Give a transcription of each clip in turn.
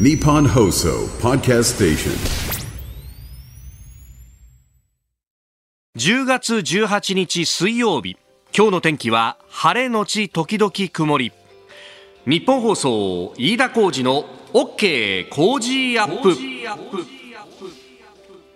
ニポンホーソーパーキャストステーション10月18日水曜日。今日の天気は晴れのち時々曇り。日本放送飯田浩二の OK 工事アップ。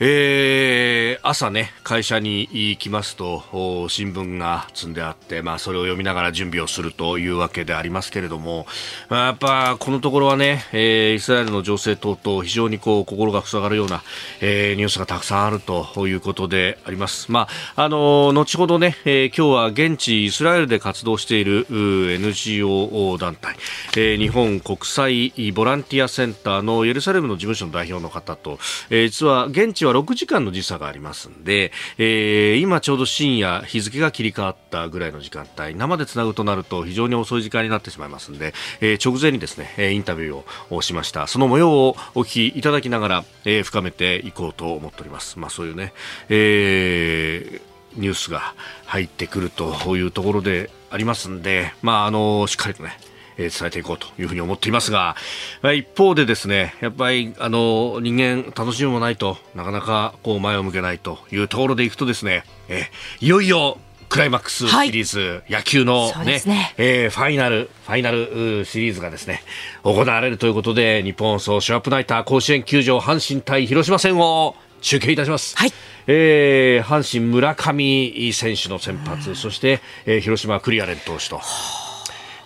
えー朝ね会社に行きますとお新聞が積んであって、まあ、それを読みながら準備をするというわけでありますけれども、まあやっぱこのところはね、えーイスラエルの情勢等々非常にこう心が塞がるような、えーニュースがたくさんあるということであります。まああの後ほどね、えー今日は現地イスラエルで活動しているう NGO 団体、えー日本国際ボランティアセンターのエルサレムの事務所の代表の方と、えー実は現地は6時間の時差がありますんで、えー今ちょうど深夜日付が切り替わったぐらいの時間帯生でつなぐとなると非常に遅い時間になってしまいますんで、えー直前にですねインタビューをしました。その模様をお聞きいただきながら、えー深めていこうと思っております。まあそういうね、えーニュースが入ってくるというところでありますんで、まあ、あのしっかりとね、えー伝えていこうというふうに思っていますが、まあ一方でですね、やっぱり、あの、人間楽しみもないとなかなかこう前を向けないというところでいくとですね、えーいよいよ、クライマックスシリーズ、野球のねねえーファイナル、ファイナルシリーズがですね、行われるということで、日本放送ショーアップナイター甲子園球場阪神対広島戦を中継いたします。はいえー阪神村上選手の先発、そして、えー広島クリアレン投手と。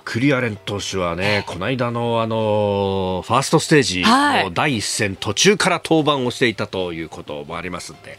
クリアレン投手はね、この間のあのファーストステージはい。の第一戦途中から登板をしていたということもありますんで、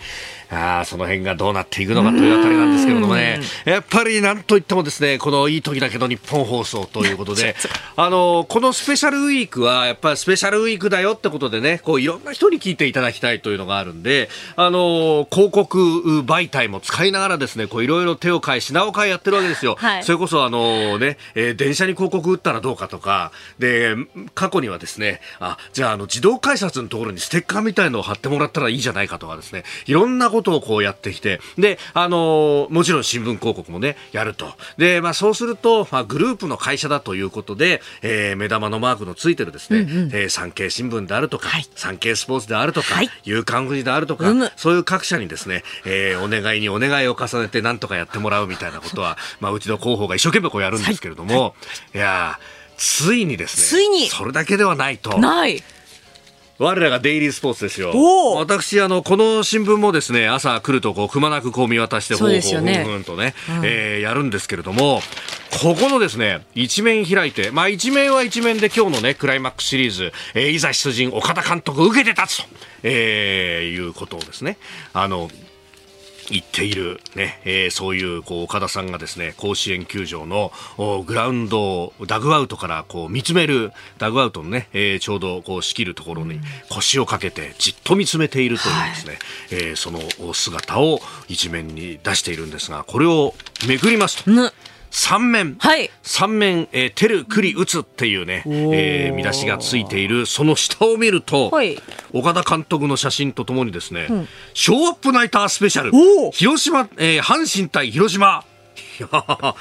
あーその辺がどうなっていくのかというあたりなんですけれどもね、やっぱりなんといってもですね、このいい時だけど日本放送ということで、あのこのスペシャルウィークはやっぱりスペシャルウィークだよってことでね、こういろんな人に聞いていただきたいというのがあるんで、あの広告媒体も使いながらですね、こういろいろ手を変え品を変えやってるわけですよ。はい。それこそあのね、えー電車に広告打ったらどうかとか、で、過去にはですね、あ、じゃああの自動改札のところにステッカーみたいのを貼ってもらったらいいじゃないかとかですね、いろんなことをこうやってきて、で、あのもちろん新聞広告もね、やると。で、まあそうすると、まあグループの会社だということで、えー目玉のマークのついてるですね、えー産経新聞であるとか、はい。産経スポーツであるとか、はい。夕刊富士であるとか、うむ。そういう各社にですね、えーお願いにお願いを重ねて何とかやってもらうみたいなことは、まあ、うちの広報が一生懸命こうやるんですけれども、い、やーついにですね、ついに。それだけではないと。ない。我らがデイリースポーツですよ。私、あの、この新聞もですね、朝来るとこう、くまなくこう見渡して、ほうほうふんふんとね、えーやるんですけれども、ここのですね、一面開いて、まあ一面は一面で今日のね、クライマックスシリーズ、えーいざ出陣、岡田監督受けて立つと、えーいうことをですね、あの、言っている、ねえーそういうこう岡田さんがですね甲子園球場のおグラウンドをダグアウトからこう見つめるダグアウトのね、えーちょうどこう仕切るところに腰をかけてじっと見つめているというですね、えーその姿を一面に出しているんですがこれをめくりますと。ぬ。三面、はい。三面、えー、テル、クリ、打つっていうね、えー見出しがついている、その下を見ると、はい。岡田監督の写真とともにですね、ショーアップナイタースペシャル。広島、えー阪神対広島。いやー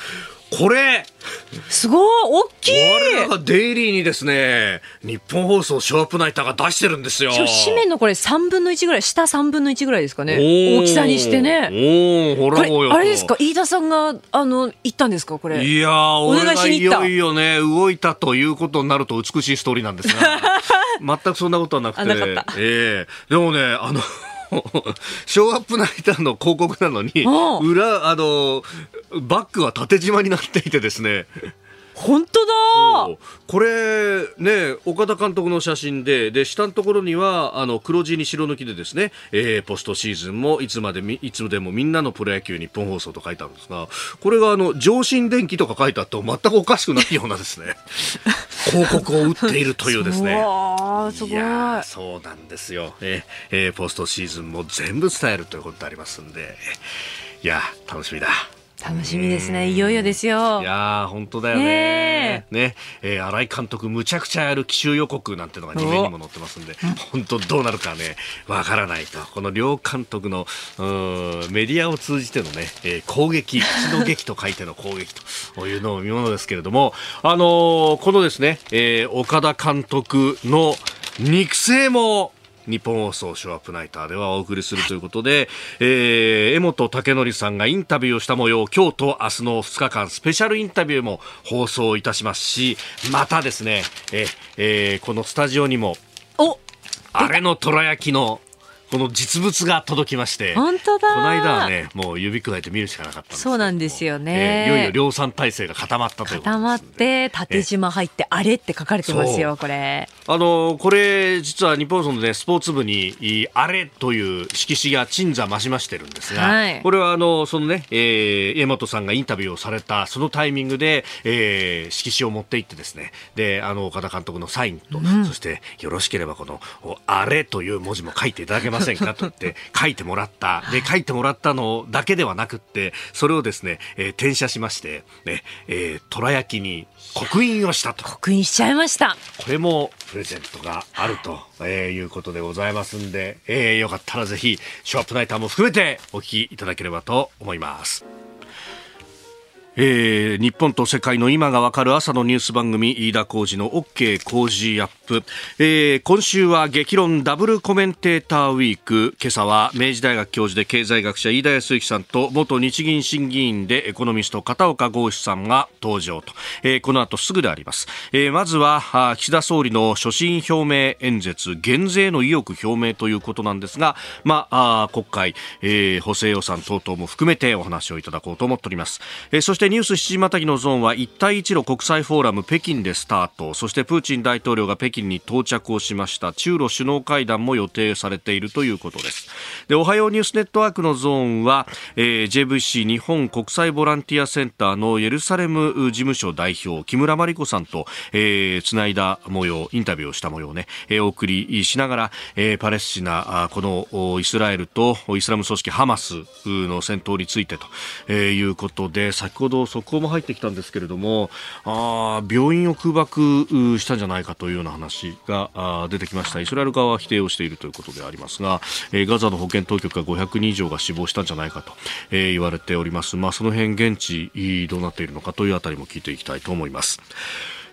これ、すごい大きい我らがデイリーにですね、日本放送ショープナイターが出してるんですよ。紙面のこれ3分の1ぐらい、下3分の1ぐらいですかね。おー大きさにしてね。おーほこれらあれですか飯田さんが、あの、行ったんですかこれ。いやー、お願いしに行ったよいよね、動いたということになると美しいストーリーなんですが、全くそんなことはなくて、あなかったええでもね、あの、ショーアップナイターの広告なのに、裏、あの、バックは縦縞になっていてですね、本当だ。これね岡田監督の写真でで下のところにはあの黒地に白抜きでですね、えーポストシーズンもいつまでみいつでもみんなのプロ野球日本放送と書いてあるんですがこれがあの上新電機とか書いてあっても全くおかしくないようなですね 広告を打っているというですね。すごい。いやーそうなんですよ、えーえーポストシーズンも全部伝えるということでありますんでいやー楽しみだ楽しみですね。いよいよですよ。いやー、本当だよね。ねえー、新井監督、むちゃくちゃやる奇襲予告なんてのが2面にも載ってますんで、本当どうなるかね、わからないと。この両監督の、メディアを通じてのね、えー、攻撃、口の劇と書いての攻撃というのを見ものですけれども、あのー、このですね、えー、岡田監督の肉声も、日本放送ショーアップナイターではお送りするということで、えー、江本武則さんがインタビューをした模様、今日と明日の2日間スペシャルインタビューも放送いたしますし、またですね、ええー、このスタジオにも、おあれの虎焼きのこの実物が届きまして本当だ。この間はねもう指くわえて見るしかなかったそうなんですよね、えー、いよいよ量産体制が固まったという固まって縦縞入ってあれって書かれてますよこれ。あのこれ実は日本そのねスポーツ部にあれという色紙が鎮座増しましてるんですが、はい、これはあのそのね、えー、江本さんがインタビューをされたそのタイミングで、えー、色紙を持って行ってですねであの岡田監督のサインと、うん、そしてよろしければこのあれという文字も書いていただけませんかと言って書いてもらった。で、書いてもらったのだけではなくって、それをですね、えー、転写しまして、ね、えー、虎焼きに刻印をしたと。刻印しちゃいました。これもプレゼントがあると、えー、いうことでございますんで、えー、よかったらぜひ、ショーアップナイターも含めてお聞きいただければと思います。えー、日本と世界の今がわかる朝のニュース番組飯田浩二の OK 工事アップ、えー、今週は激論ダブルコメンテーターウィーク。今朝は明治大学教授で経済学者飯田康之さんと元日銀審議員でエコノミスト片岡剛志さんが登場と、えー、この後すぐであります、えー、まずは岸田総理の所信表明演説減税の意欲表明ということなんですが、まあ、あ国会、えー、補正予算等々も含めてお話をいただこうと思っております、えー、そしてニュース7時またぎのゾーンは一帯一路国際フォーラム北京でスタート。そしてプーチン大統領が北京に到着をしました。中ロ首脳会談も予定されているということです。でおはようニュースネットワークのゾーンは、えー、JVC 日本国際ボランティアセンターのエルサレム事務所代表木村真理子さんと、えー、つないだ模様インタビューをした模様ね、えー、お送りしながら、えー、パレスチナこのイスラエルとイスラム組織ハマスの戦闘についてと、えー、いうことで先ほどど速報も入ってきたんですけれどもあ病院を空爆したんじゃないかというような話が出てきました。イスラエル側は否定をしているということでありますが、えー、ガザの保健当局が500人以上が死亡したんじゃないかと、えー、言われております、まあ、その辺現地どうなっているのかというあたりも聞いていきたいと思います、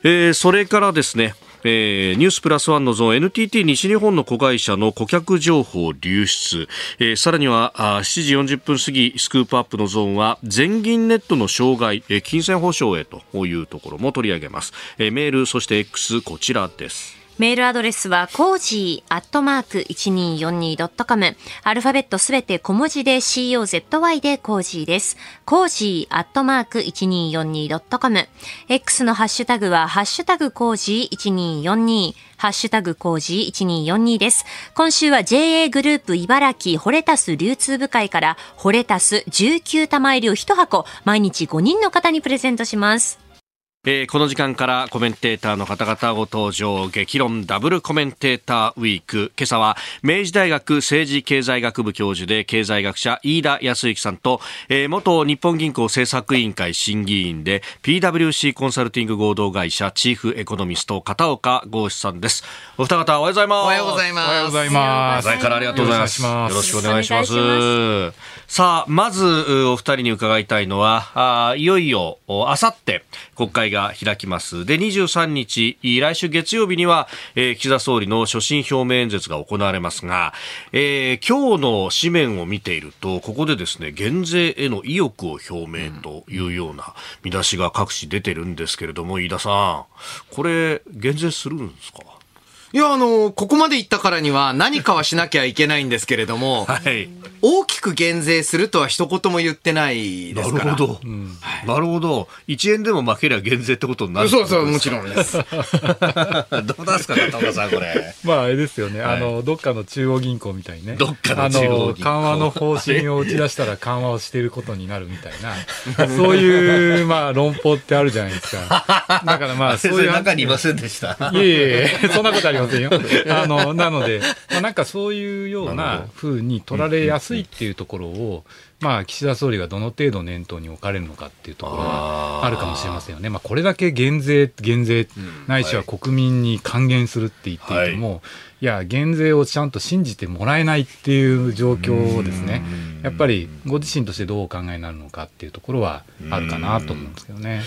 えー、それからですねえー、ニュースプラスワンのゾーン NTT 西日本の子会社の顧客情報流出、えー、さらにはあ7時40分過ぎスクープアップのゾーンは全銀ネットの障害、えー、金銭保証へというところも取り上げます、えー、メールそして X こちらです。メールアドレスは、コージーアットマーク 1242.com。アルファベットすべて小文字で COZY でコージーです。コージーアットマーク 1242.com。X のハッシュタグは、ハッシュタグコージー1242。ハッシュタグコージー1242です。今週は JA グループ茨城ホレタス流通部会から、ホレタス19玉入りを1箱、毎日5人の方にプレゼントします。えー、この時間からコメンテーターの方々ご登場激論ダブルコメンテーターウィーク。今朝は明治大学政治経済学部教授で経済学者飯田康之さんと、えー、元日本銀行政策委員会審議員で PWC コンサルティング合同会社チーフエコノミスト片岡剛志さんです。お二方おはようございます。おはようございます。おはようございます。前からありがとうございます。よろしくお願いします。さあまずお二人に伺いたいのはあいよいよあさって国会がが開きます。で、23日、来週月曜日には、えー、岸田総理の所信表明演説が行われますが、えー、今日の紙面を見ていると、ここでですね、減税への意欲を表明というような見出しが各紙出てるんですけれども、飯田さん、これ、減税するんですか？いや、あの、ここまで行ったからには何かはしなきゃいけないんですけれども、はい、大きく減税するとは一言も言ってないですから。なるほど。うんはい、なるほど。1円でも負けりゃ減税ってことになるそうそう、もちろんです。どうですか、中岡さん、これ。まあ、あれですよね。あの、どっかの中央銀行みたいね。どっかの中央銀行。緩和の方針を打ち出したら緩和をしていることになるみたいな、そういう、まあ、論法ってあるじゃないですか。だからまあ、そういう。中にいませんでした。いえいえ、そんなことありりませんよ。あの、なので、まあ、なんかそういうようなふうに取られやすいっていうところを、まあ、岸田総理がどの程度念頭に置かれるのかっていうところはあるかもしれませんよね。まあ、これだけ減税、減税、ないしは国民に還元するって言っていても、はい。いや、減税をちゃんと信じてもらえないっていう状況をですね、やっぱりご自身としてどうお考えになるのかっていうところはあるかなと思うんですけどね。はい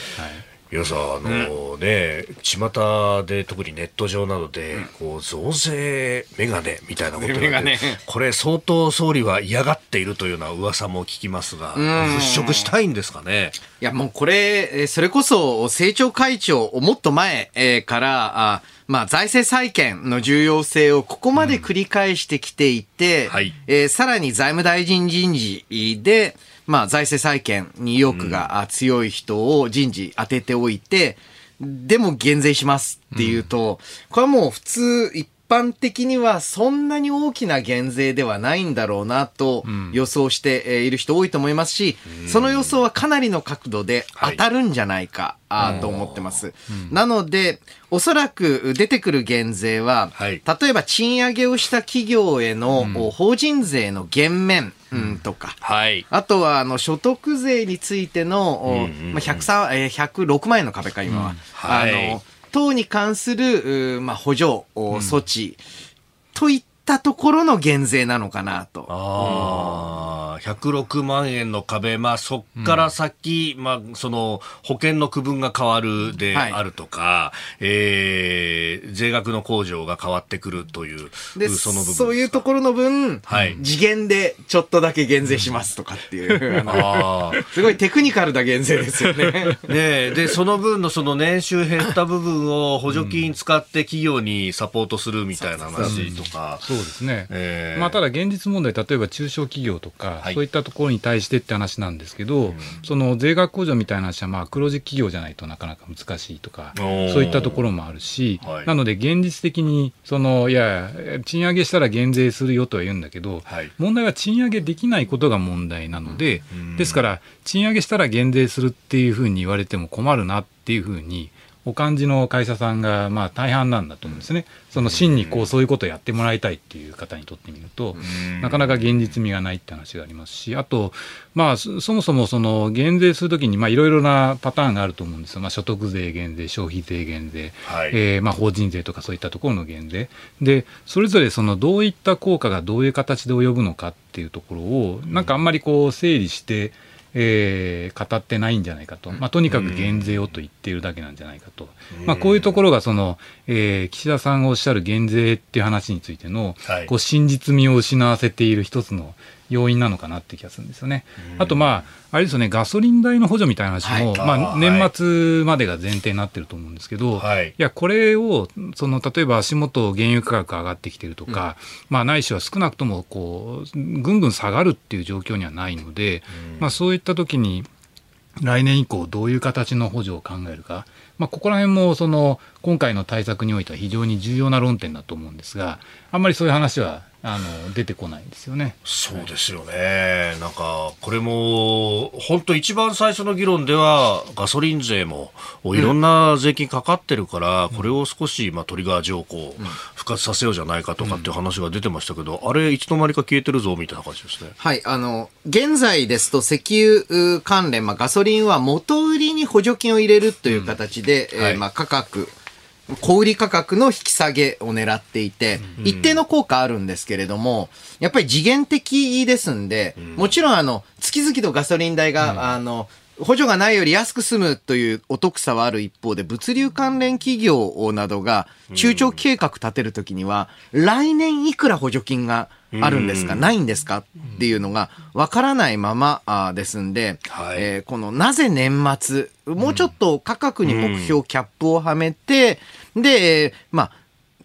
いやさあのね、巷で特にネット上などで、こう増税メガネみたいなことが、ね、これ相当総理は嫌がっているというような噂も聞きますが、払拭したいんですかね？いやもうこれ、それこそ政調会長もっと前から、あまあ、財政再建の重要性をここまで繰り返してきていて、うんはい、えー、さらに財務大臣人事で、まあ、財政再建に意欲が強い人を人事当てておいて、でも減税しますっていうと、これはもう普通一般的にはそんなに大きな減税ではないんだろうなと予想している人多いと思いますし、その予想はかなりの角度で当たるんじゃないか、と思ってます。なので、おそらく出てくる減税は、例えば賃上げをした企業への法人税の減免、うん、とか、はい、あとはあの所得税についての、うんうん、まあ、106万円の壁か、今は。うん。はい、あの等に関する、まあ、補助措置、といったところの減税なのかなと。ああ、106万円の壁、まあ、そっから先、うん、まあ、その、保険の区分が変わるであるとか、はい、えー、税額の控除が変わってくるという、でその部分そういうところの分、はい、次元でちょっとだけ減税しますとかっていう、あすごいテクニカルな減税ですよね。ねで、その分のその年収減った部分を補助金使って企業にサポートするみたいな話とか。そうですね。えー、まあ、ただ現実問題、例えば中小企業とか、はい、そういったところに対してって話なんですけど、うん、その税額控除みたいな話は、まあ、黒字企業じゃないとなかなか難しいとか、そういったところもあるし、はい、なので現実的に、その、いや、賃上げしたら減税するよとは言うんだけど、はい、問題は賃上げできないことが問題なので、うん、ですから、賃上げしたら減税するっていうふうに言われても困るなっていうふうに、お感じの会社さんがまあ大半なんだと思うんですね、その真にこうそういうことをやってもらいたいっていう方にとってみると、なかなか現実味がないって話がありますし、あと、まあ、そもそもその減税するときにいろいろなパターンがあると思うんですよ、まあ、所得税減税、消費税減税、はい、えー、まあ、法人税とかそういったところの減税、でそれぞれそのどういった効果がどういう形で及ぶのかっていうところを、なんかあんまりこう整理して、えー、語ってないんじゃないかと、まあ、とにかく減税をと言っているだけなんじゃないかと、まあ、こういうところがその、えー、岸田さんがおっしゃる減税っていう話についての、はい、こう真実味を失わせている一つの要因なのかなって気がするんですよね。あと、まあ、あれですよね、ガソリン代の補助みたいな話も、はい、まあ、年末までが前提になってると思うんですけど、はい、いや、これを、その、例えば足元原油価格上がってきてるとか、うん、まあ、ないしは少なくとも、こう、ぐんぐん下がるっていう状況にはないので、まあ、そういった時に、来年以降どういう形の補助を考えるか、まあ、ここら辺もその今回の対策においては非常に重要な論点だと思うんですがあんまりそういう話はあの出てこないんですよね。そうですよね。なんかこれも本当一番最初の議論ではガソリン税もいろんな税金かかってるから、これを少しまあトリガー条項復活させようじゃないかとかっていう話が出てましたけど、あれいつの間にか消えてるぞみたいな感じですね。はい、あの現在ですと石油関連まあガソリンは元売りに補助金を入れるという形で、うんはい、えー、まあ価格小売価格の引き下げを狙っていて、一定の効果あるんですけれども、やっぱり次元的ですんで、もちろんあの、月々のガソリン代が、あの、補助がないより安く済むというお得さはある一方で、物流関連企業などが中長期計画立てるときには、来年いくら補助金があるんですか、ないんですか？っていうのがわからないままですんで、はい、えー、このなぜ年末、もうちょっと価格に目標キャップをはめて、で、まあ、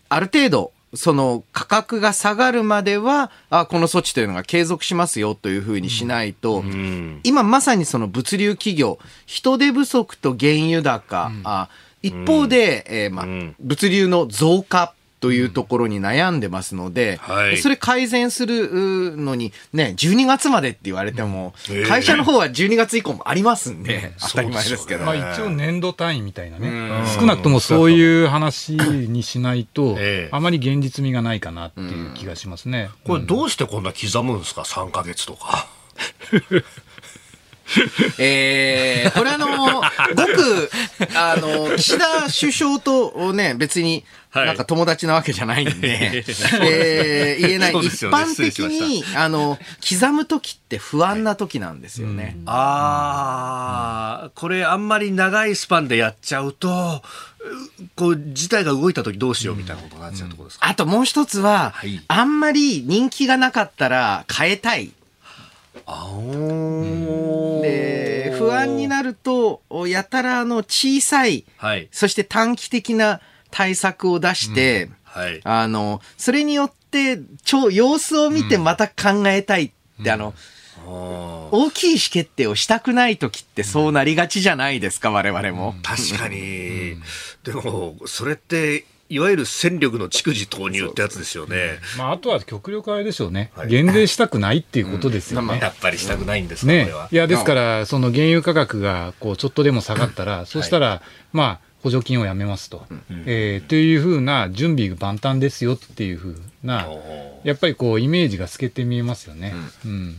ある程度、その価格が下がるまでは、あこの措置というのが継続しますよというふうにしないと、うん、今まさにその物流企業、人手不足と原油高、うん、あ一方で、えーまあ、物流の増加というところに悩んでますので、はい、それ改善するのに、ね、12月までって言われても、会社の方は12月以降もありますん。で、当たり前ですけど。まあ一応年度単位みたいなね、少なくともそういう話にしないと、あまり現実味がないかなっていう気がしますね。これどうしてこんな刻むんですか、3か月とか。えー、これあの、ごく、あの、岸田首相とね、別に、なんか友達なわけじゃないんで、えー、言えない。一般的に、あの、刻む時って不安な時なんですよね。はい、ああ、これあんまり長いスパンでやっちゃうと、こう、事態が動いた時どうしようみたいなことになっちゃうところですか、あともう一つは、はい、あんまり人気がなかったら変えたい。で不安になるとやたらの小さい、はい、そして短期的な対策を出して、うん。はい、あのそれによって超様子を見てまた考えたいって、うん、あの、大きい意思決定をしたくない時ってそうなりがちじゃないですか、我々も。確かに。でも、それっていわゆる戦力の蓄次投入ってやつですよね。まあ、あとは極力あれでしょうね、はい、減税したくないっていうことですよね。うん、やっぱりしたくないんですか、ね、いや、ですから、その原油価格がこうちょっとでも下がったら、そうしたら、まあ、補助金をやめますと、うん、えー、というふうな準備万端ですよっていうふうな、やっぱりこうイメージが透けて見えますよね。うん、うん、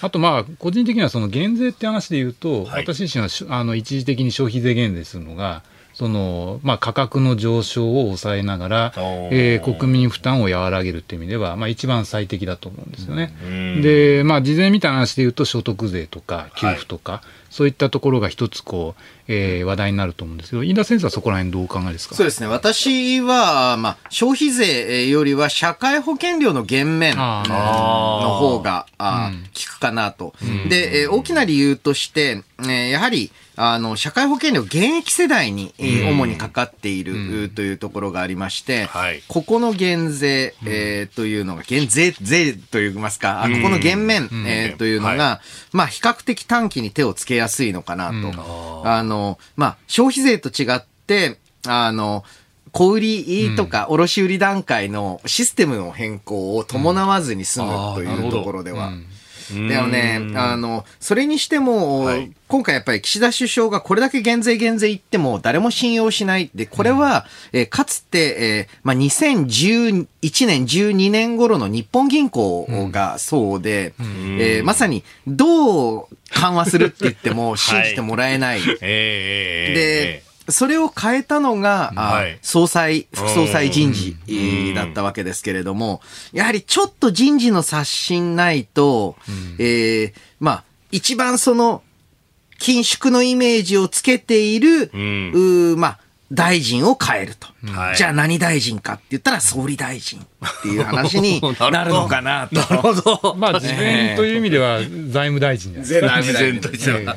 あとまあ個人的にはその減税って話で言うと、はい、私自身はあの一時的に消費税減税するのがその、まあ、価格の上昇を抑えながら、えー、国民負担を和らげるっていう意味では、まあ、一番最適だと思うんですよね。で、まあ、事前みたいな話で言うと、所得税とか給付とか、はい、そういったところが一つこう、えー、話題になると思うんですけど、飯田先生はそこら辺どうお考えですか？そうですね。私は、まあ、消費税よりは社会保険料の減免の方が、あ、うん、効くかなと。で、えー、大きな理由として、えー、やはり、あの、社会保険料、現役世代に、主にかかっている、というところがありまして、ここの減税、えー、というのが、減税、税といいますか、あここの減免、えー、というのが、まあ、比較的短期に手をつけやすいのかなと。あの、まあ、消費税と違って、あの、小売りとか卸売段階のシステムの変更を伴わずに済むというところでは、でもね、あの、それにしても、はい、今回やっぱり岸田首相がこれだけ減税減税言っても誰も信用しない。で、これは、うん、えー、かつて、えー、まあ、2011年、12年頃の日本銀行がそうで、うん、えー、まさにどう緩和するって言っても 信じてもらえない。はい、で、それを変えたのが、はい、総裁、副総裁人事だったわけですけれども、やはりちょっと人事の刷新ないと、えー、まあ、一番その、緊縮のイメージをつけている、うん、まあ、大臣を変えると。はい、じゃあ何大臣かって言ったら総理大臣っていう話に なるのかなと。なるほど。まあ自分という意味では財務大臣です財務大臣。としては。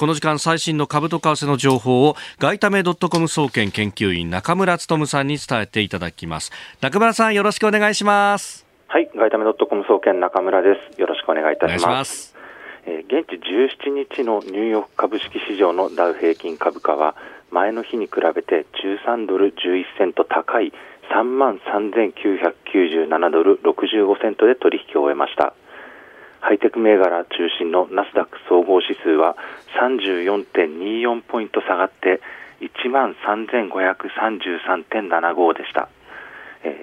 この時間最新の株と為替の情報を外為ドットコム総研研究員中村努さんに伝えていただきます。中村さんよろしくお願いします。はい外為ドットコム総研中村です。よろしくお願いいたします。え現地17日のニューヨーク株式市場のダウ平均株価は前の日に比べて13ドル11セント高い3万3997ドル65セントで取引を終えましたハイテク銘柄中心のナスダック総合指数は34.24ポイント下がって1万3533.75でした。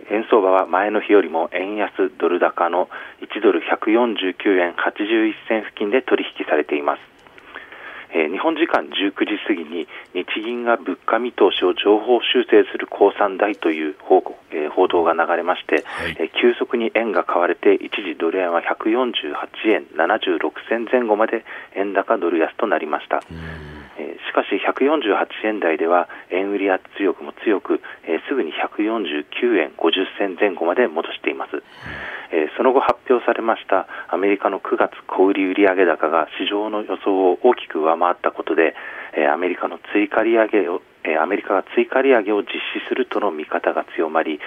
円相場は前の日よりも円安ドル高の1ドル149円81銭付近で取引されています。え日本時間19時過ぎに日銀が物価見通しを情報修正する公算台という報,、え報道が流れまして、はい、え急速に円が買われて一時ドル円は148円76銭前後まで円高ドル安となりました。しかし148円台では円売り圧力も強く、え、すぐに149円50銭前後まで戻しています、え、その後発表されましたアメリカの9月小売売上高が市場の予想を大きく上回ったことで、え、アメリカの追加利上げをアメリカが追加利上げを実施するとの見方が強まり、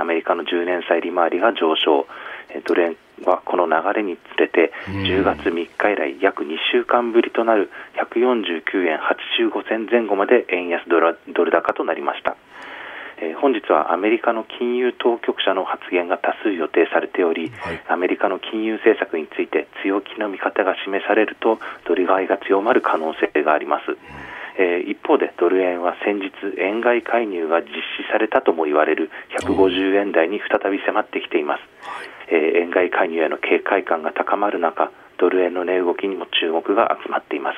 アメリカの10年債利回りが上昇、ドル円はこの流れにつれて10月3日以来約2週間ぶりとなる149円85銭前後まで円安ドルドル高となりました。えー、本日はアメリカの金融当局者の発言が多数予定されており、はい、アメリカの金融政策について強気の見方が示されるとドル買いが強まる可能性があります。えー、一方でドル円は先日円買い介入が実施されたとも言われる150円台に再び迫ってきています。えー、円買い介入への警戒感が高まる中、ドル円の値動きにも注目が集まっています。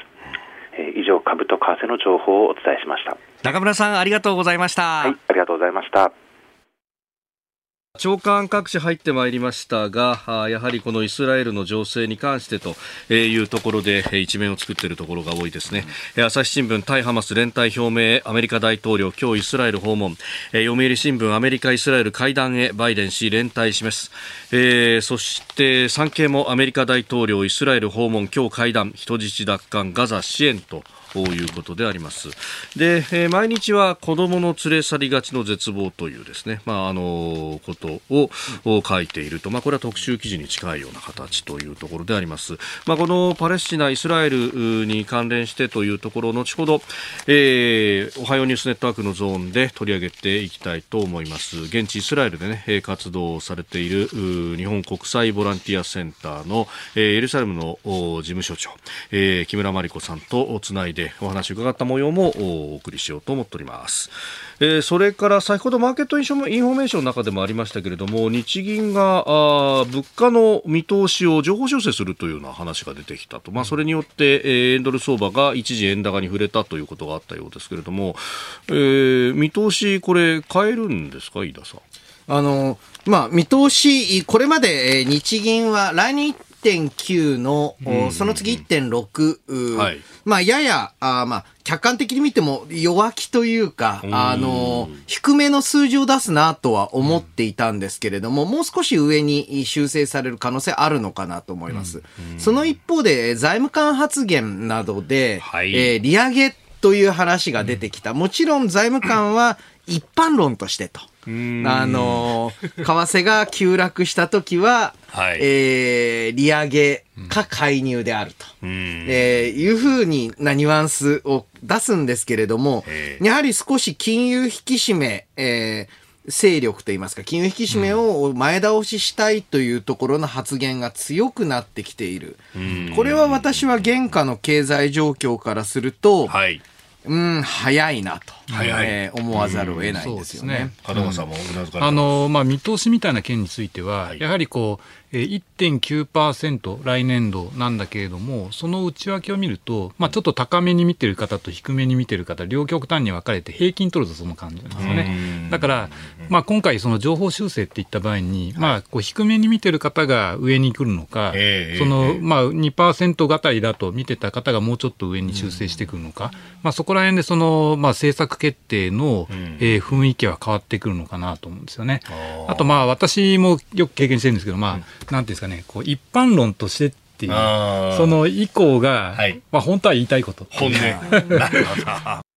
えー、以上、株と為替の情報をお伝えしました。中村さん、ありがとうございました。はい、ありがとうございました。長官各紙入ってまいりましたが、やはりこのイスラエルの情勢に関してというところで一面を作っているところが多いですね。うん、朝日新聞対ハマス連帯表明、アメリカ大統領今日イスラエル訪問、読売新聞アメリカ・イスラエル会談へバイデン氏連帯示す。えー、そして産経もアメリカ大統領イスラエル訪問今日会談人質奪還ガザ支援ということであります。で、えー、毎日は子供の連れ去りがちの絶望というですね、まあ、あの、ことを、書いていると、まあ、これは特集記事に近いような形というところであります。まあ、このパレスチナ、イスラエルに関連してというところ、後ほど、えー、おはようニュースネットワークのゾーンで取り上げていきたいと思います。現地イスラエルでね、活動されている日本国際ボランティアセンターの、えー、エルサレムの事務所長、えー、木村真理子さんとつないででお話を伺った模様もお送りしようと思っております。えー、それから先ほどマーケットインフォメーションの中でもありましたけれども日銀があ物価の見通しを上方修正するというような話が出てきたと、まあ、それによって、えー、円ドル相場が一時円高に振れたということがあったようですけれども、えー、見通しこれ変えるんですか飯田さん？あの、まあ、見通し、これまで日銀は来年1.9の、その次1.6、はい、まあ、やや、あまあ、客観的に見ても弱気というか、あの、低めの数字を出すなとは思っていたんですけれども、もう少し上に修正される可能性あるのかなと思います。その一方で、財務官発言などで、はい、えー、利上げという話が出てきた。もちろん財務官は一般論としてと。あの、為替が急落した時は、はい、えー、利上げか介入であると、えー、いうふうになニュアンスを出すんですけれども、やはり少し金融引き締め、えー、勢力といいますか、金融引き締めを前倒ししたいというところの発言が強くなってきている。これは私は現下の経済状況からすると、はいうん、早いなと、えー、思わざるを得ないんですよね。門川さんもあの、まあ、見通しみたいな件については、はい、やはりこう、1.9%来年度なんだけれども、その内訳を見ると、まあ、ちょっと高めに見てる方と低めに見てる方、両極端に分かれて平均取るとその感じなんですよね。だから、まあ、今回、その情報修正っていった場合に、まあ、こう低めに見てる方が上に来るのか、その、まあ、2%がたりだと見てた方がもうちょっと上に修正してくるのか、まあ、そこら辺でその、まあ、政策決定の、えー、雰囲気は変わってくるのかなと思うんですよね。あと、まあ、私もよく経験してるんですけど、まあ、なんていうんですかね、こう一般論としてっていう、その以降が、はい、まあ本当は言いたいこと本音。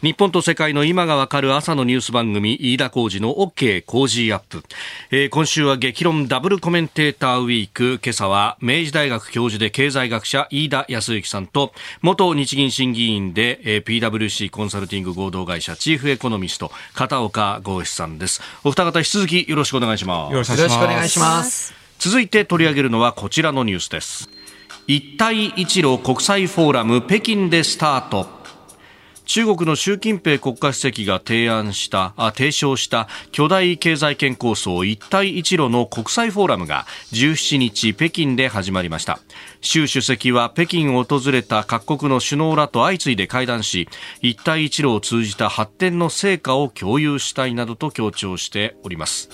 日本と世界の今がわかる朝のニュース番組、飯田浩二の OK 工事アップ、えー、今週は激論ダブルコメンテーターウィーク。今朝は明治大学教授で経済学者飯田康之さんと、元日銀審議員で、えー、PWC コンサルティング合同会社チーフエコノミスト、片岡剛志さんです。お二方引き続きよろしくお願いします。よろしくお願いします。続いて取り上げるのはこちらのニュースです。一帯一路国際フォーラム北京でスタート。中国の習近平国家主席が提案したあ提唱した巨大経済圏構想一帯一路の国際フォーラムが17日北京で始まりました。習主席は北京を訪れた各国の首脳らと相次いで会談し一帯一路を通じた発展の成果を共有したいなどと強調しております。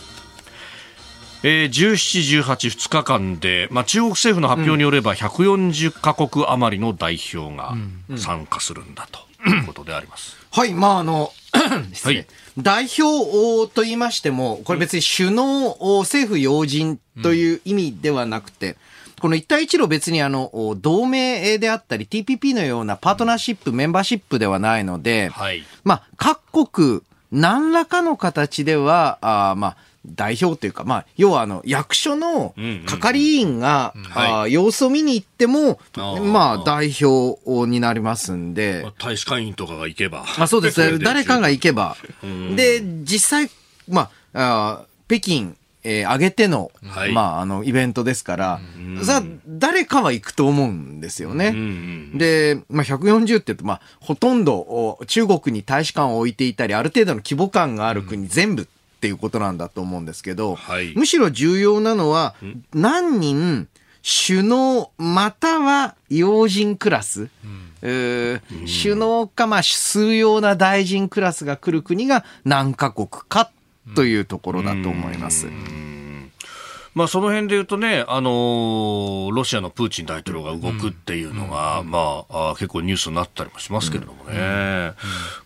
えー、17、18、2日間で、まあ、中国政府の発表によれば、140カ国余りの代表が参加するんだとことであります。はい、まあ、あの、はい、代表と言いましても、これ別に首脳、政府要人という意味ではなくて、この一帯一路別にあの、同盟であったり TPP のようなパートナーシップ、メンバーシップではないので、はい、まあ、各国、何らかの形では、あまあ、代表というか、まあ、要はあの、役所の係員が、あ様子を見に行っても、まあ、代表になりますんで。まあ、大使館員とかが行けば。まあ、そうですね。誰かが行けば。で、実際、まあ、あ北京、えー、上げての、はい、まあ、あの、イベントですから、さ誰かは行くと思うんですよね。で、まあ、140って言うと、まあ、ほとんど中国に大使館を置いていたり、ある程度の規模感がある国全部っていうことなんだと思うんですけど、はい、むしろ重要なのは、何人、首脳または要人クラス、うん、首脳か、まあ、数要な大臣クラスが来る国が何カ国かというところだと思います。まあ、その辺で言うとね、あのー、ロシアのプーチン大統領が動くっていうのが、うん、まあ、あ結構ニュースになったりもしますけれどもね、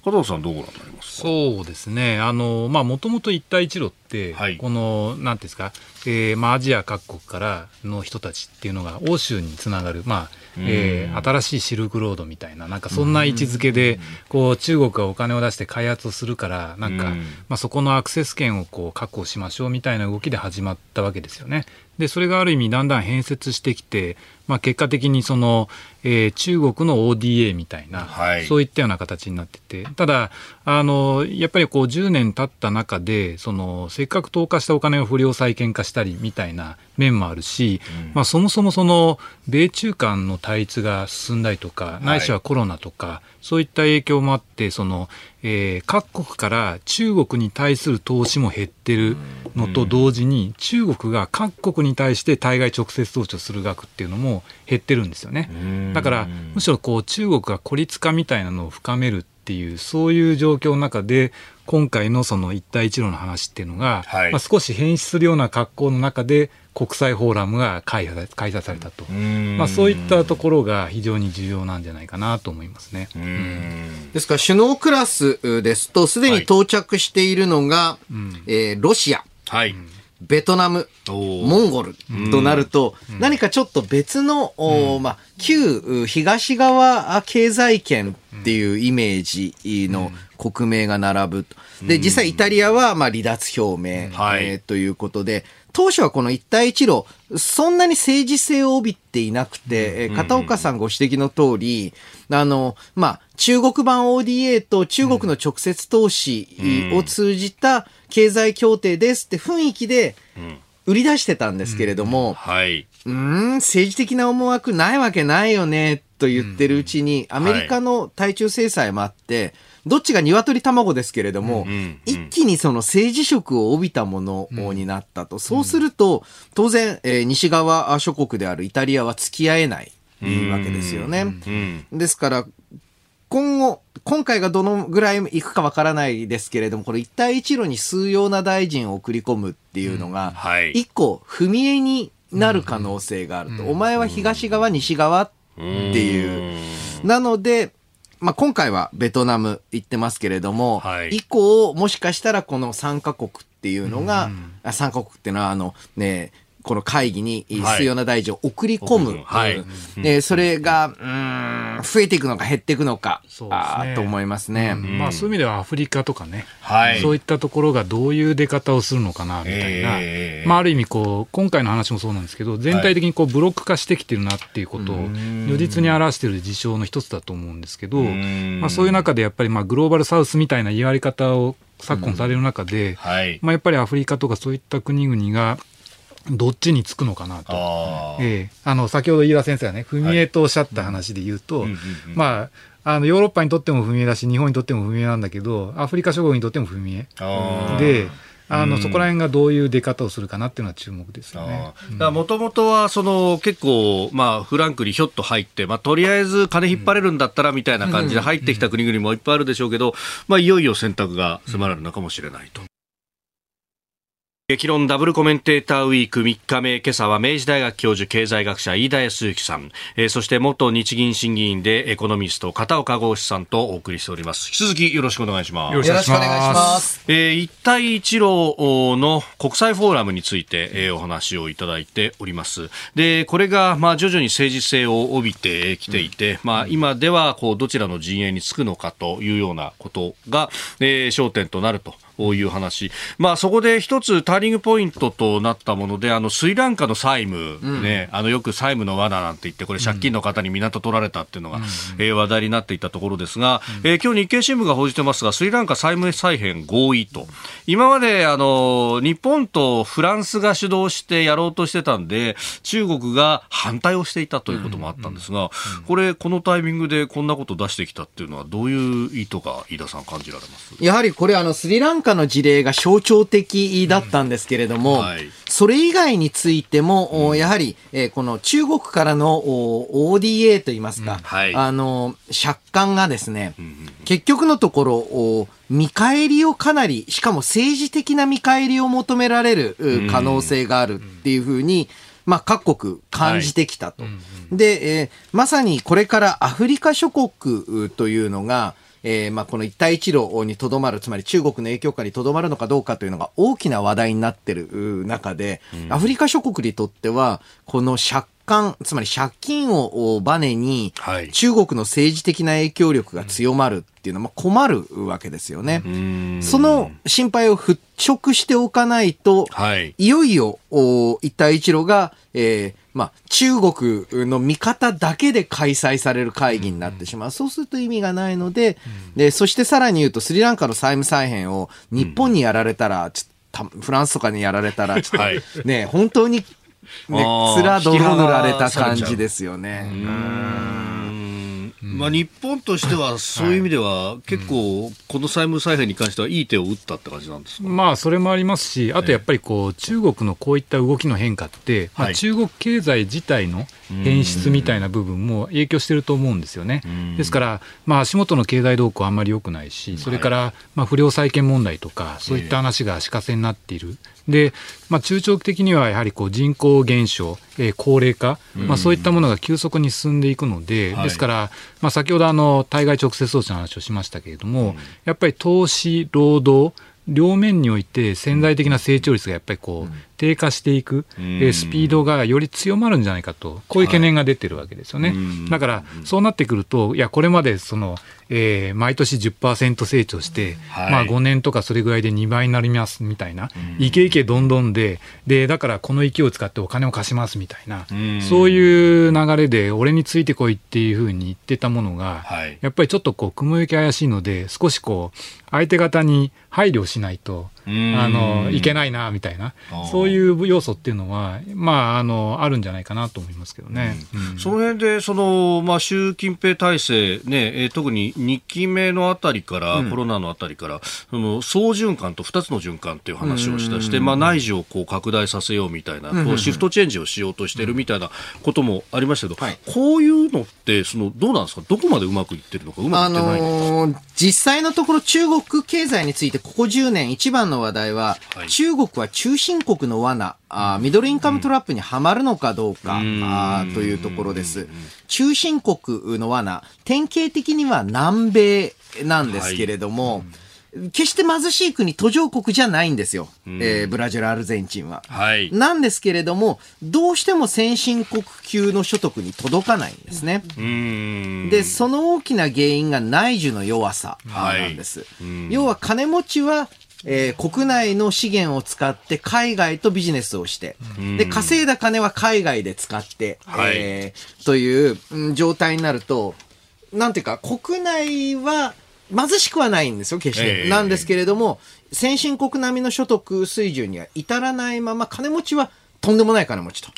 うん、加藤さん、どうご覧になりますか？そうですね、もともと一帯一路って、はい、この、なんですか、えーまあ、アジア各国からの人たちっていうのが欧州につながる、まあ、えー、新しいシルクロードみたいな、なんかそんな位置づけで、こう、中国がお金を出して開発をするから、なんか、まあ、そこのアクセス権をこう確保しましょうみたいな動きで始まったわけですよね。で、それがある意味だんだん変節してきて、まあ、結果的にその、えー、中国の ODA みたいな、はい、そういったような形になってて、ただ、あの、やっぱりこう10年経った中で、その、せっかく投下したお金を不良債権化したりみたいな面もあるし、うん、まあ、そもそもその、米中間の対立が進んだりとか、ないしはコロナとか、はい、そういった影響もあって、その、えー、各国から中国に対する投資も減ってるのと同時に、中国が各国に対して対外直接投資をする額っていうのも減ってるんですよね。だから、むしろこう中国が孤立化みたいなのを深めるっていう、そういう状況の中で、今回のその一帯一路の話っていうのが、はい、まあ、少し変質するような格好の中で、国際フォーラムが開催されたと、まあ、そういったところが非常に重要なんじゃないかなと思いますね。ですから、首脳クラスですと、すでに到着しているのが、はい、えー、ロシア。はいベトナム、モンゴルとなると、何かちょっと別の、まあ、旧東側経済圏っていうイメージの国名が並ぶ。で、実際イタリアはまあ離脱表明、はい、えー、ということで、当初はこの一帯一路、そんなに政治性を帯びていなくて、うん、片岡さんご指摘の通り、あの、まあ、中国版 ODA と中国の直接投資を通じた経済協定ですって雰囲気で売り出してたんですけれども、うん、はい。うん、政治的な思惑ないわけないよね、と言ってるうちに、アメリカの対中制裁もあって、どっちが鶏卵ですけれども、一気にその政治色を帯びたものになったと。そうすると、当然、えー、西側諸国であるイタリアは付き合えないわけですよね。ですから、今後、今回がどのぐらい行くかわからないですけれども、これ一帯一路に数用な大臣を送り込むっていうのが、一個踏み絵になる可能性があると。お前は東側、西側っていう。なので、まあ、今回はベトナム行ってますけれども、はい、以降、もしかしたらこの3カ国っていうのが、うん、3カ国っていうのは、あのね、この会議に必要な大臣を送り込む。はい。で、それが、うん、増えていくのか減っていくのか、そうですね、と思いますね。うん、まあそういう意味ではアフリカとかね、はい、そういったところがどういう出方をするのかな、みたいな。えー、まあある意味こう、今回の話もそうなんですけど、全体的にこうブロック化してきてるなっていうことを、如実に表している事象の一つだと思うんですけど、まあそういう中でやっぱりまあグローバルサウスみたいな言われ方を昨今される中で、はい、まあやっぱりアフリカとかそういった国々が、どっちにつくのかなと。ええ、あの、先ほど飯田先生がね、踏み絵とおっしゃった話で言うと、はい、まあ、あのヨーロッパにとっても不明だし日本にとっても不明なんだけどアフリカ諸国にとっても不明であの、そこら辺がどういう出方をするかなっていうのは注目ですよね。もともとは、その、結構、まあ、フランクにひょっと入って、まあ、とりあえず金引っ張れるんだったら、みたいな感じで入ってきた国々もいっぱいあるでしょうけど、まあ、いよいよ選択が迫られるのかもしれないと。激論ダブルコメンテーターウィーク3日目、今朝は明治大学教授経済学者飯田康之さん、えー、そして元日銀審議員でエコノミスト片岡剛志さんとお送りしております。引き続きよろしくお願いします。よろしくお願いします。えー、一帯一路の国際フォーラムについて、えー、お話をいただいております。で、これがまあ徐々に政治性を帯びてきていて、うん、まあ今ではこうどちらの陣営につくのかというようなことが、えー、焦点となるという話、まあ、そこで一つターニングポイントとなったもので、あのスリランカの債務、ね、うん、あのよく債務の罠なんて言って、これ、借金の方に港取られたっていうのが、うん、えー、話題になっていたところですが、うん、えー、今日日経新聞が報じてますが、スリランカ債務再編合意と、今まであの日本とフランスが主導してやろうとしてたんで、中国が反対をしていたということもあったんですが、これ、このタイミングでこんなことを出してきたっていうのは、どういう意図が飯田さん、感じられます？やはりこれあの、スリランカの事例が象徴的だったんですけれども、うんはい、それ以外についても、うん、やはり、えー、この中国からの ODA といいますか、うん。はい、あの、借款がですね、結局のところ、見返りをかなり、しかも政治的な見返りを求められる可能性があるっていうふうに、まあ、各国感じてきたと。はい、で、えー、まさにこれからアフリカ諸国というのが、えー、まあ、この一帯一路にとどまる、つまり中国の影響下にとどまるのかどうかというのが大きな話題になってる中で、うん、アフリカ諸国にとっては、この借款、つまり借金をバネに、中国の政治的な影響力が強まるっていうのは困るわけですよね。その心配を払拭しておかないと、はい、いよいよ一帯一路が、えーまあ、中国の見方だけで開催される会議になってしまう。そうすると意味がないので、で、そしてさらに言うと、スリランカの債務再編を日本にやられたら、ちょっと、フランスとかにやられたら、ちょっと、ね、本当に、ね、つら泥塗られた感じですよね。まあ、日本としてはそういう意味では、結構、この債務再編に関してはいい手を打ったって感じなんですか、まあ、それもありますし、あとやっぱりこう、中国のこういった動きの変化って、まあ、中国経済自体の変質みたいな部分も影響してると思うんですよね。ですから、まあ、足元の経済動向あんまり良くないし、それから、まあ、不良債権問題とか、そういった話が足かせになっている。で、まあ、中長期的にはやはりこう人口減少、えー、高齢化、まあ、そういったものが急速に進んでいくので、ですから、まあ、先ほどあの対外直接措置の話をしましたけれども、やっぱり投資、労働、両面において潜在的な成長率がやっぱりこう低下していく、スピードがより強まるんじゃないかと、こういう懸念が出てるわけですよね。だから、そうなってくると、いや、これまでその、えー、毎年10%成長して、はい、まあ5年とかそれぐらいで2倍になりますみたいな、いけいけどんどんで、で、だからこの勢いを使ってお金を貸しますみたいな、そういう流れで、俺についてこいっていうふうに言ってたものが、はい、やっぱりちょっとこう、雲行き怪しいので、少しこう、相手方に配慮しないと、あの、いけないな、みたいな、そういう要素っていうのは、まあ、あの、あるんじゃないかなと思いますけどね。うん、その辺で、その、まあ、習近平体制、ね、えー、特に2期目のあたりから、うん、コロナのあたりから、その、総循環と2つの循環っていう話をしたして、まあ、内需をこう拡大させようみたいな、こうシフトチェンジをしようとしてるみたいなこともありましたけど、はい、こういうのって、その、どうなんですか？どこまでうまくいってるのか、うまくいってないのか。あのー、実際のところ中国経済についてここ10年一番の話題は、はい、中国は中心国の罠、あミドルインカムトラップにはまるのかどうか、うん、あというところです。中心国の罠、典型的には南米なんですけれども、はい。決して貧しい国、途上国じゃないんですよ。うん、えー、ブラジル、アルゼンチンは、はい。なんですけれども、どうしても先進国級の所得に届かないんですね。で、その大きな原因が内需の弱さなんです。はい、要は金持ちはえー、国内の資源を使って海外とビジネスをして、で、稼いだ金は海外で使って、はい、えー、という、うん、状態になると、なんていうか、国内は貧しくはないんですよ、決して。えー、なんですけれども、先進国並みの所得水準には至らないまま、金持ちはとんでもない金持ちと。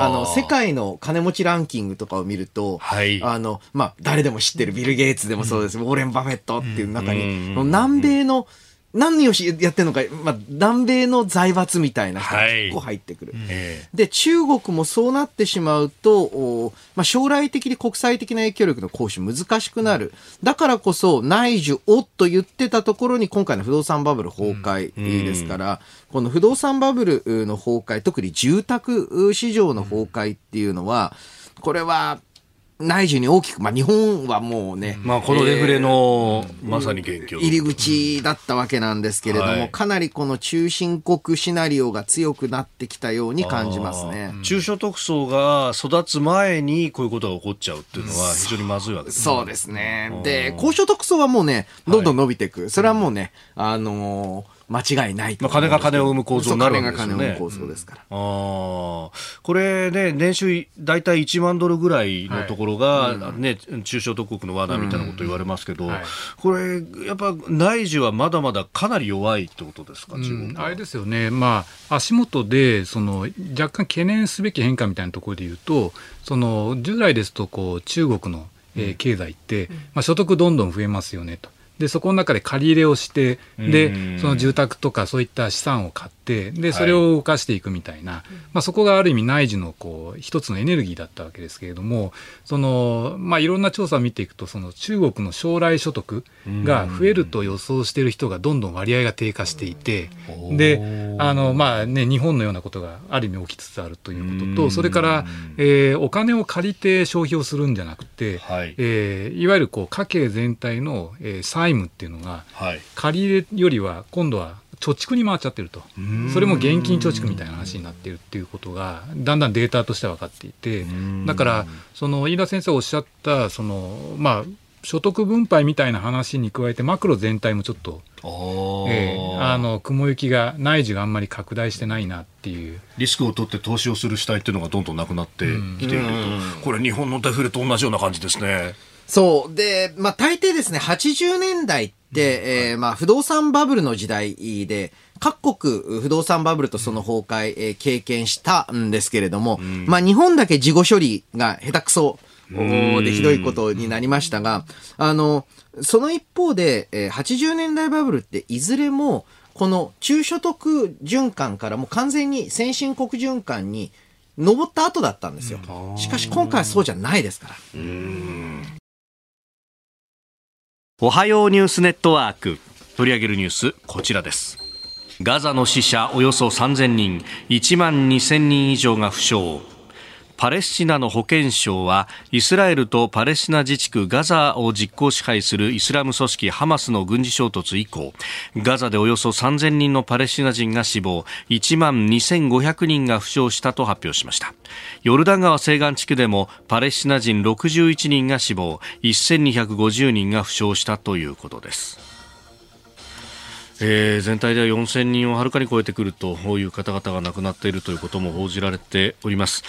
あの、世界の金持ちランキングとかを見ると、はい、あの、まあ、誰でも知ってるビル・ゲイツでもそうです、うん、ウォーレン・バフェットっていう中に、うん、南米の、何をしやってるのか、まあ、南米の財閥みたいな人が結構入ってくる。はい、で、中国もそうなってしまうと、まあ、将来的に国際的な影響力の行使難しくなる。だからこそ、内需をと言ってたところに今回の不動産バブル崩壊ですから、うん、この不動産バブルの崩壊、特に住宅市場の崩壊っていうのは、これは内需に大きく、まあ、日本はもうね、まあ、このデフレの、まさに入り口だったわけなんですけれども、はい、かなりこの中心国シナリオが強くなってきたように感じますね。中所得層が育つ前にこういうことが起こっちゃうっていうのは、非常にまずいわけですね。そうですね。で、高所得層はもうね、どんどん伸びていく。はい、それはもうね、あのー間違いないまあ、金が金を生む構造になるわけですよね。金が金を生む構造ですから。うん、あこれね、年収大体1万ドルぐらいのところが、はい、ね、中小特国の罠みたいなこと言われますけど、うん。はい、これ、やっぱ内需はまだまだかなり弱いってことですか、うん、あれですよね、まあ、足元でその若干懸念すべき変化みたいなところで言うと、その従来ですとこう中国のえー、経済って、まあ、所得どんどん増えますよねと。でそこの中で借り入れをしてでその住宅とかそういった資産を買ってでそれを動かしていくみたいな、はい、まあ、そこがある意味内需のこう一つのエネルギーだったわけですけれどもその、まあ、いろんな調査を見ていくとその中国の将来所得が増えると予想している人がどんどん割合が低下していてであの、まあね、日本のようなことがある意味起きつつあるということとそれから、えー、お金を借りて消費をするんじゃなくて、はい、えー、いわゆるこう家計全体の、えー、債務っていうのが、はい、借り入れよりは今度は貯蓄に回っちゃってると、それも現金貯蓄みたいな話になっているっていうことが、だんだんデータとして分かっていて、だから、その飯田先生おっしゃった、そのまあ、所得分配みたいな話に加えて、マクロ全体もちょっと、えー、あの雲行きが、内需があんまり拡大してないなっていう。リスクを取って投資をする主体っていうのがどんどんなくなってきていると、これ、日本のデフレと同じような感じですね。そう。で、まあ、大抵ですね、80年代って、うん、えー、まあ、不動産バブルの時代で、各国不動産バブルとその崩壊、えー、経験したんですけれども、うん、まあ、日本だけ事後処理が下手くそでひどいことになりましたが、あの、その一方で、えー、80年代バブルっていずれも、この中所得循環からもう完全に先進国循環に登った後だったんですよ。しかし今回はそうじゃないですから。おはようニュースネットワーク。取り上げるニュースこちらです。ガザの死者およそ3000人。1万2000人以上が負傷。パレスチナの保健省はイスラエルとパレスチナ自治区ガザを実効支配するイスラム組織ハマスの軍事衝突以降ガザでおよそ3000人のパレスチナ人が死亡1万2500人が負傷したと発表しました。ヨルダン川西岸地区でもパレスチナ人61人が死亡1250人が負傷したということです。えー、全体では4000人をはるかに超えてくるという方々が亡くなっているということも報じられております、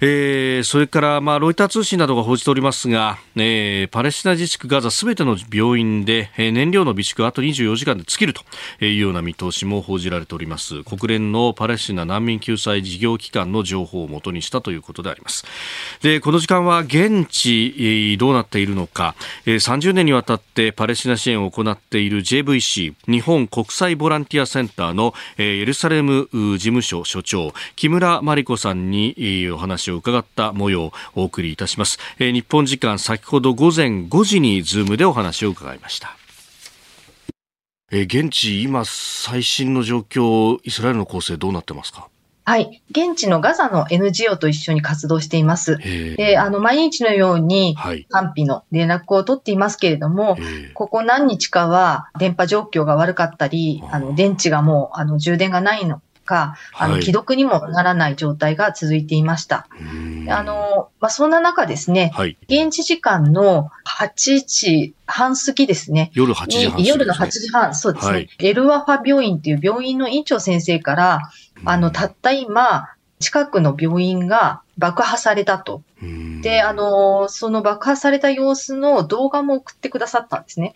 えー、それから、まあ、ロイター通信などが報じておりますが、えー、パレスチナ自治区ガザすべての病院で、えー、燃料の備蓄あと24時間で尽きるというような見通しも報じられております。国連のパレスチナ難民救済事業機関の情報をもとにしたということであります。でこの時間は現地どうなっているのか、えー、30年にわたってパレスチナ支援を行っている JVC 日本国際ボランティアセンターの、えー、エルサレム事務所所長木村真理子さんにお話を伺った模様をお送りいたします、えー、日本時間先ほど午前5時にズームでお話を伺いました。え、現地、今、最新の状況、イスラエルの攻勢、どうなってますか？はい。現地のガザの NGO と一緒に活動しています。で、あの、毎日のように、安否の連絡を取っていますけれども、ここ何日かは電波状況が悪かったり、あの、電池がもう、あの、充電がないのか、あの、既読にもならない状態が続いていました。あの、まあ、そんな中ですね、はい、現地時間の8時半過ぎですね。夜8時半、ね、夜の8時半、そうですね。はい、エルワファ病院っていう病院の院長先生から、あの、たった今、近くの病院が爆破されたと。で、あの、その爆破された様子の動画も送ってくださったんですね。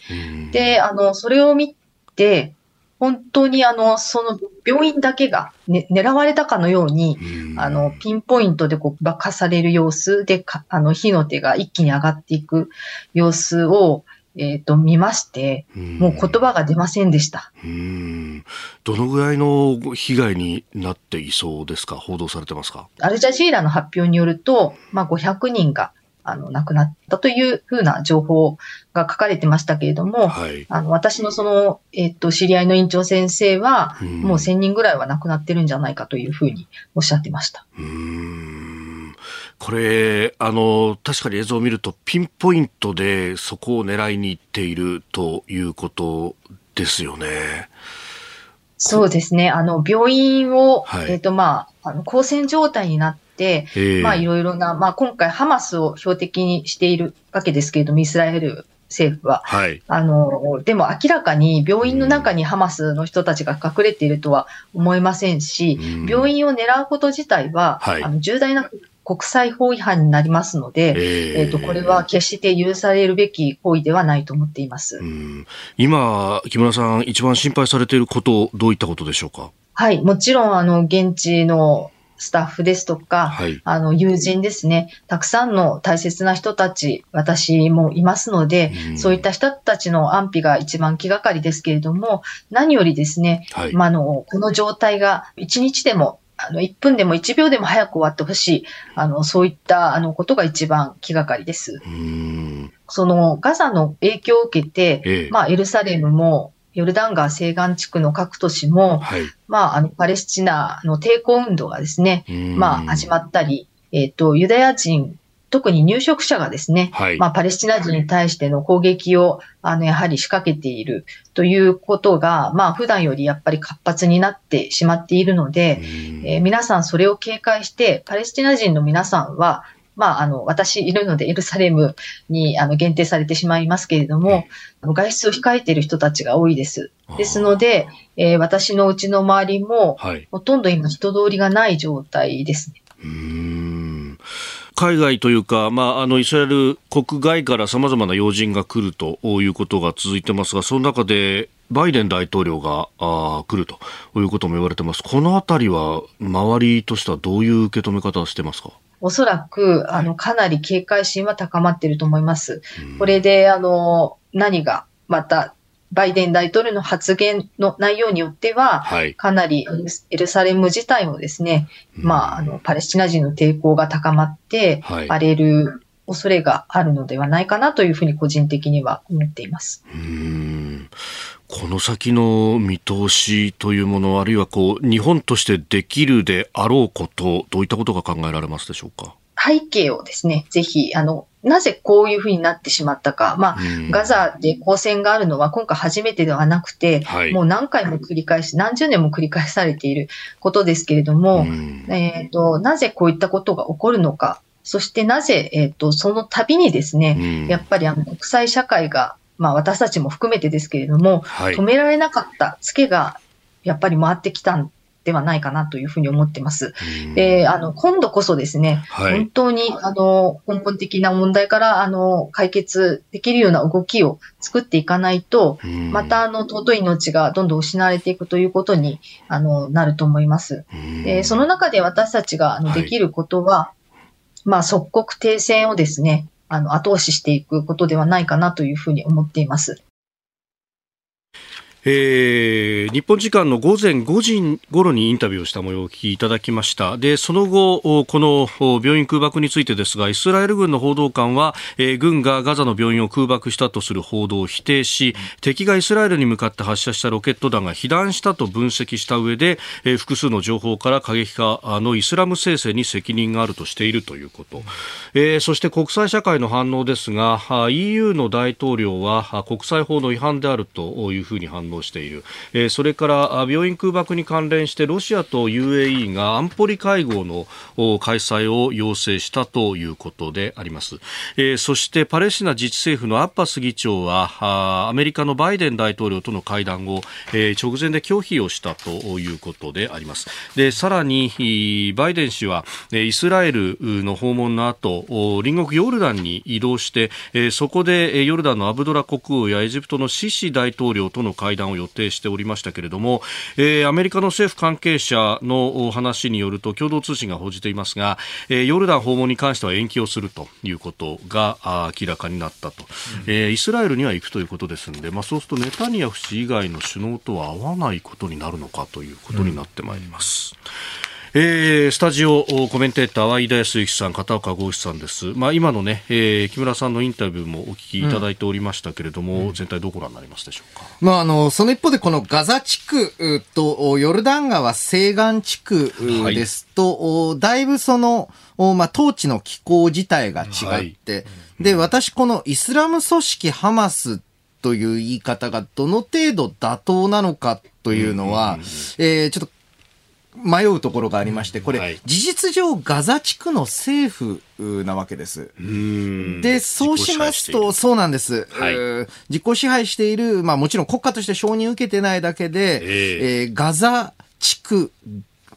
で、あの、それを見て、本当にあの、その病院だけが、ね、狙われたかのように、あの、ピンポイントでこう爆破される様子であの、火の手が一気に上がっていく様子を、えっ、ー、と、見まして、もう言葉が出ませんでした。どのぐらいの被害になっていそうですか？報道されてますか？アルジャジーラの発表によると、まあ、500人があの、亡くなったというふうな情報が書かれてましたけれども、はい、あの、私のその、えっ、と、知り合いの院長先生は、もう1000人ぐらいは亡くなってるんじゃないかというふうにおっしゃってました。うんこれ、あの、確かに映像を見ると、ピンポイントでそこを狙いに行っているということですよね。そうですね。あの、病院を、はい、えっ、と、まあ、あの、交戦状態になっ、まあいろいろな、まあ今回ハマスを標的にしているわけですけれども、イスラエル政府は。はい。あの、でも明らかに病院の中にハマスの人たちが隠れているとは思えませんし、うん、病院を狙うこと自体は、はい、あの重大な国際法違反になりますので、えー、えーとこれは決して許されるべき行為ではないと思っています。今、木村さん、一番心配されていること、どういったことでしょうか？はい、もちろん、あの、現地のスタッフですとか、はい、あの、友人ですね、たくさんの大切な人たち、私もいますので、うん、そういった人たちの安否が一番気がかりですけれども、何よりですね、はい、まあ、の、この状態が一日でもあの、1分でも1秒でも早く終わってほしい。あの、そういった、あの、ことが一番気がかりです。その、ガザの影響を受けて、ええ、まあ、エルサレムも、ヨルダン川西岸地区の各都市も、はい、まあ、あの、パレスチナの抵抗運動がですね、まあ、始まったり、えっ、ー、と、ユダヤ人、特に入植者がですね、はい、まあ、パレスチナ人に対しての攻撃を、あの、やはり仕掛けているということが、まあ、普段よりやっぱり活発になってしまっているので、えー、皆さんそれを警戒して、パレスチナ人の皆さんは、まあ、あの、私いるのでエルサレムにあの限定されてしまいますけれども、外出を控えている人たちが多いです。ですので、えー、私のうちの周りも、はい、ほとんど今人通りがない状態ですね。うん海外というか、まあ、あのイスラエル国外からさまざまな要人が来るということが続いてますが、その中でバイデン大統領があ来るということも言われてます。このあたりは、周りとしてはどういう受け止め方をしてますか？おそらく、あの、かなり警戒心は高まっていると思います。これで、あの、何が、また、バイデン大統領の発言の内容によっては、はい、かなりエルサレム自体もですね、まあ、あの、パレスチナ人の抵抗が高まって、荒れる恐れがあるのではないかなというふうに個人的には思っています。うんこの先の見通しというもの、あるいはこう日本としてできるであろうこと、どういったことが考えられますでしょうか？背景をですね、ぜひ、あの、なぜこういうふうになってしまったか。まあ、ガザで交戦があるのは今回初めてではなくて、はい、もう何回も繰り返し、何十年も繰り返されていることですけれども、えっ、ー、と、なぜこういったことが起こるのか。そしてなぜ、えっ、ー、と、その度にですね、やっぱりあの国際社会がまあ私たちも含めてですけれども、はい、止められなかったツケがやっぱり回ってきたんではないかなというふうに思ってます。で、あの、今度こそですね、はい、本当に、あの、根本的な問題から、あの、解決できるような動きを作っていかないと、また、あの、尊い命がどんどん失われていくということに、あの、なると思います。で、その中で私たちが、あの、できることは、はい、まあ、即刻停戦をですね、あの、後押ししていくことではないかなというふうに思っています。えー、日本時間の午前5時頃にインタビューをした模様をお聞きいただきました。でその後この病院空爆についてですがイスラエル軍の報道官は、えー、軍がガザの病院を空爆したとする報道を否定し敵がイスラエルに向かって発射したロケット弾が被弾したと分析した上で、えー、複数の情報から過激化のイスラム聖戦に責任があるとしているということ、えー、そして国際社会の反応ですが EU の大統領は国際法の違反であるというふうに反応動している、えー、それから病院空爆に関連してロシアと UAE が安保理会合の開催を要請したということであります、えー、そしてパレスチナ自治政府のアッバス議長はアメリカのバイデン大統領との会談を、えー、直前で拒否をしたということであります。でさらにバイデン氏はイスラエルの訪問の後隣国ヨルダンに移動してそこでヨルダンのアブドラ国王やエジプトのシシ大統領との会談談を予定しておりましたけれども、えー、アメリカの政府関係者の話によると共同通信が報じていますが、えー、ヨルダン訪問に関しては延期をするということが明らかになったと、うん、えー、イスラエルには行くということですので、まあ、そうするとネタニヤフ氏以外の首脳とは会わないことになるのかということになってまいります。うんえー、スタジオコメンテーターは飯田康之さん、片岡剛志さんです。まあ、今のね、えー、木村さんのインタビューもお聞きいただいておりましたけれども、うん、全体どうご覧になりますでしょうか？まあ、あの、その一方でこのガザ地区とヨルダン川西岸地区ですと、はい、だいぶその、まあ、統治の機構自体が違って、はい、で、私このイスラム組織ハマスという言い方がどの程度妥当なのかというのは、えー、ちょっと迷うところがありまして、これ、はい、事実上ガザ地区の政府なわけです。で、そうしますと、そうなんです、はい、自己支配している、まあもちろん国家として承認を受けてないだけで、えー、えー、ガザ地区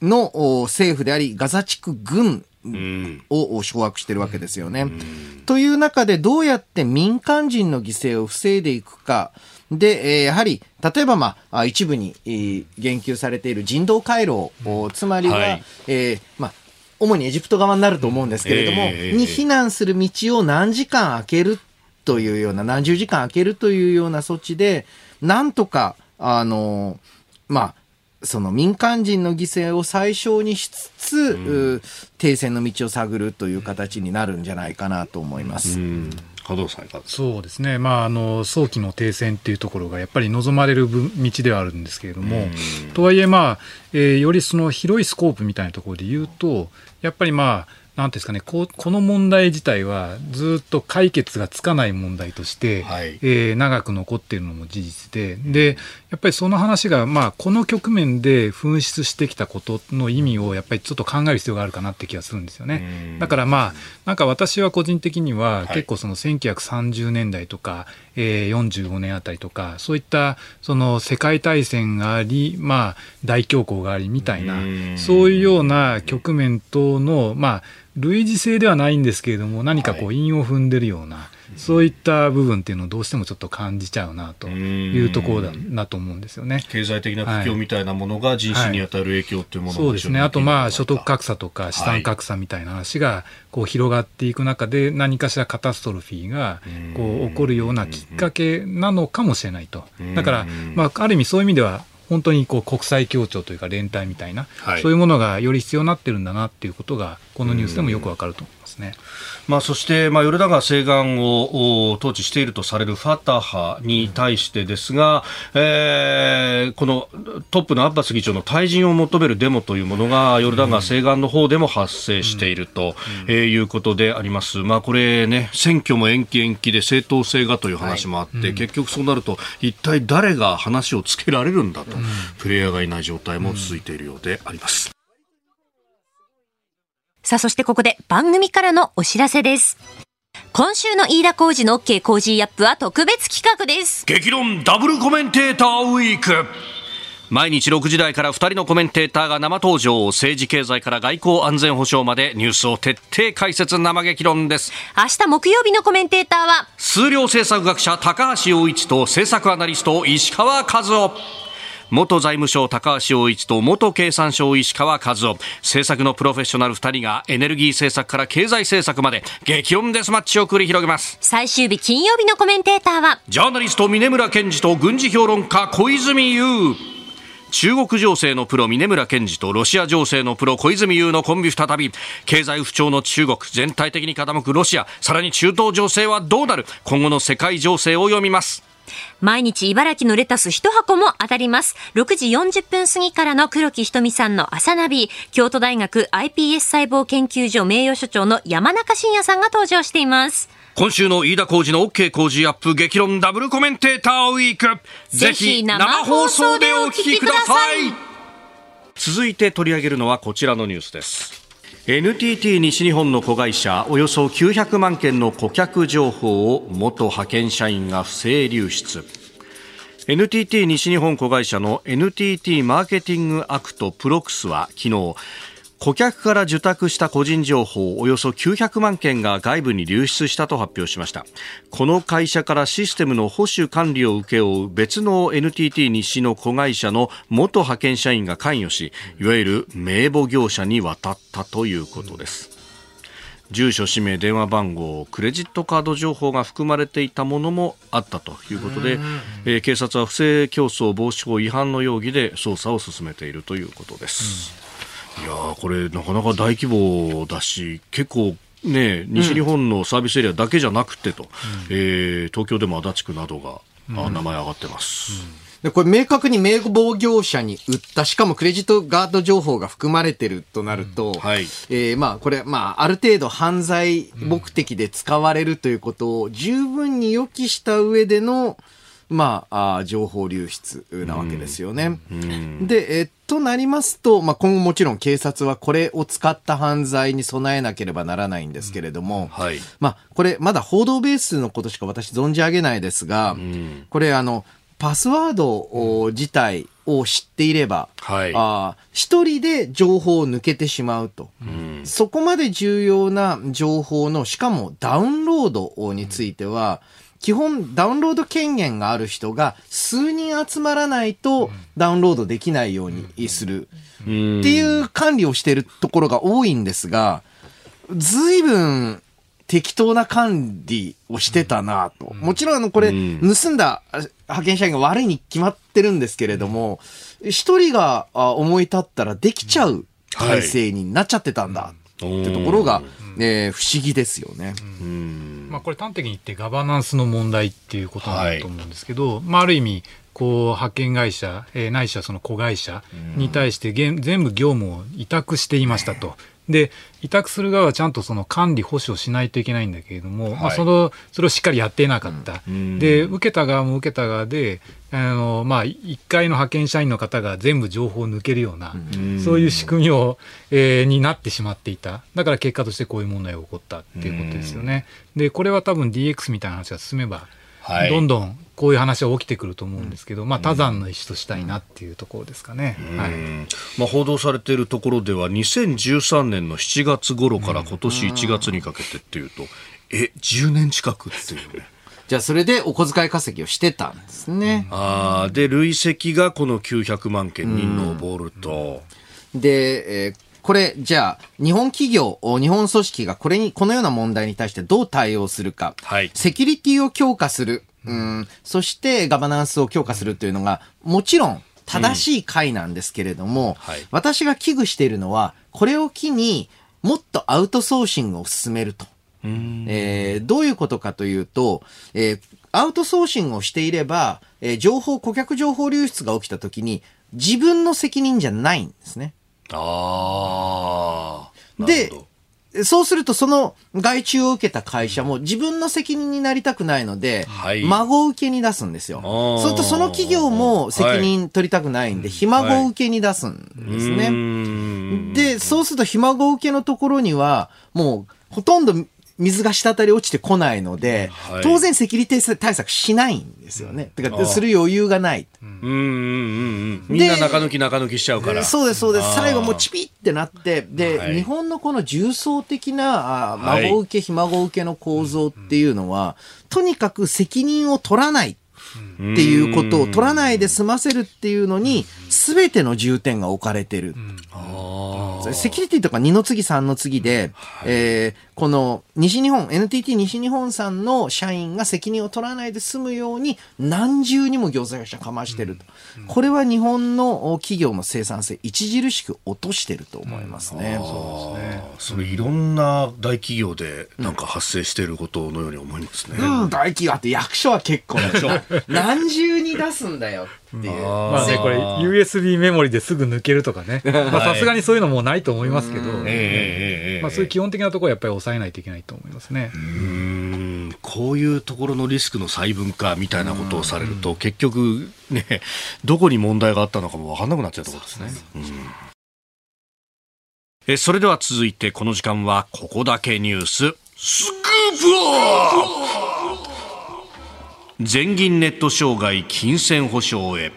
の政府であり、ガザ地区軍を掌握してるわけですよね。という中でどうやって民間人の犠牲を防いでいくか。で、えー、やはり、例えば、まあ、一部に、えー、言及されている人道回廊、つまりは、はい、えー、まあ、主にエジプト側になると思うんですけれども、えー、に避難する道を何時間空けるというような、何十時間空けるというような措置で、なんとか、あの、まあ、その民間人の犠牲を最小にしつつ、うん、停戦の道を探るという形になるんじゃないかなと思います。うんそうですね、まあ、あの早期の停戦っていうところがやっぱり望まれる道ではあるんですけれども、とはいえ、まあえー、よりその広いスコープみたいなところで言うと、やっぱりまあ、なんですかねここの問題自体はずっと解決がつかない問題として、はい、えー、長く残っているのも事実ででやっぱりその話が、まあ、この局面で噴出してきたことの意味をやっぱりちょっと考える必要があるかなって気がするんですよね。だからまあなんか私は個人的には結構その1930年代とか、えー、45年あたりとかそういったその世界大戦があり、まあ、大恐慌がありみたいなそういうような局面とのまあ類似性ではないんですけれども何かこう韻を踏んでるような、はい、そういった部分っていうのをどうしてもちょっと感じちゃうなというところだなと思うんですよね。経済的な苦境みたいなものが人種に与える影響ってい。うもの、はい、そうですね。あとまあ所得格差とか資産格差みたいな話がこう広がっていく中で何かしらカタストロフィーがこう起こるようなきっかけなのかもしれないと。だから、まあ、ある意味そういう意味では本当にこう国際協調というか連帯みたいな、はい、そういうものがより必要になってるんだなっていうことがこのニュースでもよくわかると思いますね。まあ、そして、まあ、ヨルダ川西岸を統治しているとされるファタハに対してですが、えー、このトップのアッバス議長の退陣を求めるデモというものがヨルダ川西岸の方でも発生していると、うん、えー、いうことであります。まあ、これね、選挙も延期延期で正当性がという話もあって、はいうん、結局そうなると一体誰が話をつけられるんだと、うん、プレイヤーがいない状態も続いているようであります。さあ、そしてここで番組からのお知らせです。今週の飯田浩二の OK 工事アップは特別企画です。激論ダブルコメンテーターウィーク。毎日6時台から2人のコメンテーターが生登場政治経済から外交安全保障までニュースを徹底解説生激論です明日木曜日のコメンテーターは数量政策学者高橋洋一と政策アナリスト石川和夫元財務省高橋洋一と元経産省石川和夫。政策のプロフェッショナル2人がエネルギー政策から経済政策まで激音デスマッチを繰り広げます。最終日金曜日のコメンテーターはジャーナリスト峰村健二と軍事評論家小泉悠。中国情勢のプロ峰村健二とロシア情勢のプロ小泉悠のコンビ再び経済不調の中国全体的に傾くロシアさらに中東情勢はどうなる？今後の世界情勢を読みます毎日茨城のレタス一箱も当たります。6時40分過ぎからの黒木ひとみさんの朝ナビ、京都大学 iPS 細胞研究所名誉所長の山中伸也さんが登場しています。今週の飯田浩二の OK 工事アップ激論ダブルコメンテーターウィーク。ぜひ生放送でお聞きください。続いて取り上げるのはこちらのニュースです。NTT 西日本の子会社およそ900万件の顧客情報を元派遣社員が不正流出。NTT 西日本子会社の NTT マーケティングアクトプロクスは昨日顧客から受託した個人情報およそ900万件が外部に流出したと発表しました。この会社からシステムの保守管理を請け負う別の NTT 日誌の子会社の元派遣社員が関与しいわゆる名簿業者に渡ったということです。住所、氏名、電話番号、クレジットカード情報が含まれていたものもあったということで、えー、警察は不正競争防止法違反の容疑で捜査を進めているということです。うん、いやこれなかなか大規模だし結構ね、西日本のサービスエリアだけじゃなくてと、うん、えー、東京でも足立区などが、うん、名前上がってます。うん。で、これ明確に名簿業者に売った、しかもクレジットガード情報が含まれてるとなると、うん、はい、えー、まあ、これ、まあ、ある程度犯罪目的で使われるということを十分に予期した上での、まあ、あ情報流出なわけですよね。うん、で、えー、となりますと、まあ、今後もちろん警察はこれを使った犯罪に備えなければならないんですけれども、うん。はい、まあ、これまだ報道ベースのことしか私存じ上げないですが、うん、これあの、パスワード自体を知っていれば、はい、あ一人で情報を抜けてしまうと、うん、そこまで重要な情報の、しかもダウンロードについては、基本ダウンロード権限がある人が数人集まらないとダウンロードできないようにする。っていう管理をしているところが多いんですが、随分適当な管理をしてたなと。もちろんあの、これ、盗んだ派遣社員が悪いに決まってるんですけれども、一人が思い立ったらできちゃう体制になっちゃってたんだってところが、ね、不思議ですよね。まあ、これ端的に言ってガバナンスの問題っていうことなんだと思うんですけど、はい、まあ、ある意味、こう派遣会社、えー、ないしはその子会社に対して全部業務を委託していましたと。で委託する側はちゃんとその管理保守をしないといけないんだけれども、はい、まあ、そのそれをしっかりやっていなかった、うん、で受けた側も受けた側であの、まあ、1階の派遣社員の方が全部情報を抜けるような、うん、そういう仕組みを、えー、になってしまっていた。だから結果としてこういう問題が起こったっていうことですよね。でこれは多分 DX みたいな話が進めばはい、どんどんこういう話は起きてくると思うんですけど、まあ、多山の石としたいなっていうところですかね、はい。まあ、報道されているところでは2013年の7月頃から今年1月にかけてっていうと、え10年近くっていうね。じゃあそれでお小遣い稼ぎをしてたんですね。あで累積がこの900万件に上ると。で、えーこれ、じゃあ、日本企業、日本組織がこれに、このような問題に対してどう対応するか。はい。セキュリティを強化する。うん。そして、ガバナンスを強化するというのが、もちろん、正しい回なんですけれども、うんはい、私が危惧しているのは、これを機にもっとアウトソーシングを進めると。えー、どういうことかというと、えー、アウトソーシングをしていれば、えー、情報、顧客情報流出が起きたときに、自分の責任じゃないんですね。ああ。で、そうするとその外注を受けた会社も自分の責任になりたくないので、はい、孫受けに出すんですよ。そうするとその企業も責任取りたくないんで、ひ孫受けに出すんですね。はい、で、そうするとひ孫受けのところには、もうほとんど水が滴り落ちてこないので、はい、当然セキュリティ対策しないんですよね。だから、する余裕がない。うんうんうんうん。みんな中抜き中抜きしちゃうから。そうです、そうです。最後もうチピってなって、で、はい、日本のこの重層的な、あ孫受け、ひ孫受けの構造っていうのは、とにかく責任を取らないっていうことを取らないで済ませるっていうのに、すべての重点が置かれてる。セキュリティとか2の次3の次で、はい、えー、この西日本、NTT 西日本さんの社員が責任を取らないで済むように何重にも業者がかましてると、うんうん、これは日本の企業の生産性著しく落としてると思いますね。うん、そうですね。それいろんな大企業でなんか発生していることのように思いますね。うん、大企業って役所は結構でしょ。何重に出すんだよっていう。まあね、これ USB メモリですぐ抜けるとかね。さすがにそういうのもないと思いますけど、まあそういう基本的なところはやっぱり抑えないといけないと思いますね。うん。こういうところのリスクの細分化みたいなことをされると、結局ね、どこに問題があったのかも分かんなくなっちゃうところですね。えそれでは続いてこの時間はここだけニュース。スクープアップ！全銀ネット障害金銭保証へ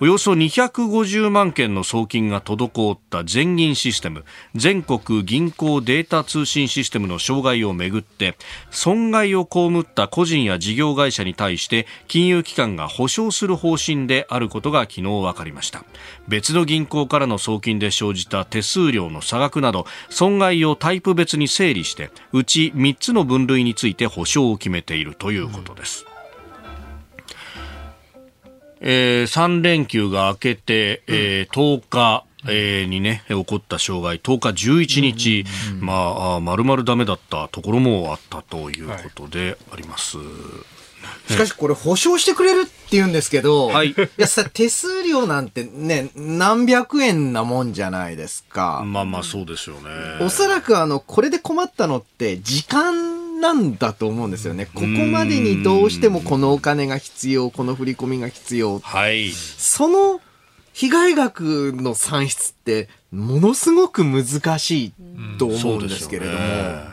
およそ250万件の送金が滞った全銀システム全国銀行データ通信システムの障害をめぐって損害を被った個人や事業会社に対して金融機関が補償する方針であることが昨日分かりました。別の銀行からの送金で生じた手数料の差額など損害をタイプ別に整理してうち3つの分類について補償を決めているということです、えー、3連休が明けて、えー、10日、えー、にね、起こった障害、10日、11日、うんうん、まあ、まるまるダメだったところもあったということであります。はいしかしこれ保証してくれるって言うんですけど、はい。いやさ、手数料なんてね、何百円なもんじゃないですか。まあまあそうですよね。おそらくあの、これで困ったのって時間なんだと思うんですよね。ここまでにどうしてもこのお金が必要、この振り込みが必要。はい。その被害額の算出ってものすごく難しいと思うんですけれども、うんね、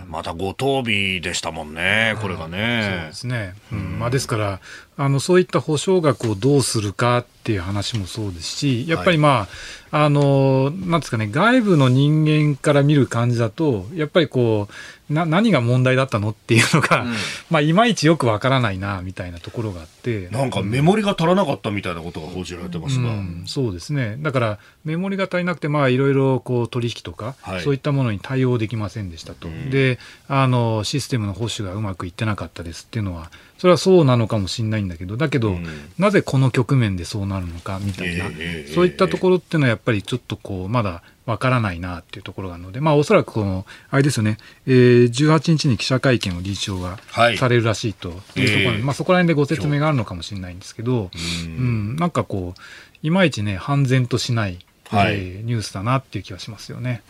またご当日でしたもんね、これがね。そうですね、うんまあ、ですからあのそういった保証額をどうするかっていう話もそうですしやっぱりまあ、はい、あのなんですかね外部の人間から見る感じだとやっぱりこうな何が問題だったのっていうのが、うん、まあいまいちよくわからないなみたいなところがあって。なんかメモリが足らなかったみたいなことが報じられてますが、うん、そうですね。だからメモリが足りなくてまあいろいろこう取引とか、はい、そういったものに対応できませんでしたと、うん、であのシステムの保守がうまくいってなかったですっていうのはそれはそうなのかもしれないんだけどだけど、なぜこの局面でそうなるのかみたいな、えー、そういったところっていうのはやっぱりちょっとこうまだわからないなっていうところがあるので、まあ、おそらくこの、あれですよね、えー、18日に記者会見を理事長がされるらしいというところで、はい、まあ、そこら辺でご説明があるのかもしれないんですけど、うん、なんかこう、いまいちね、判然としない、はい、えー、ニュースだなっていう気はしますよね。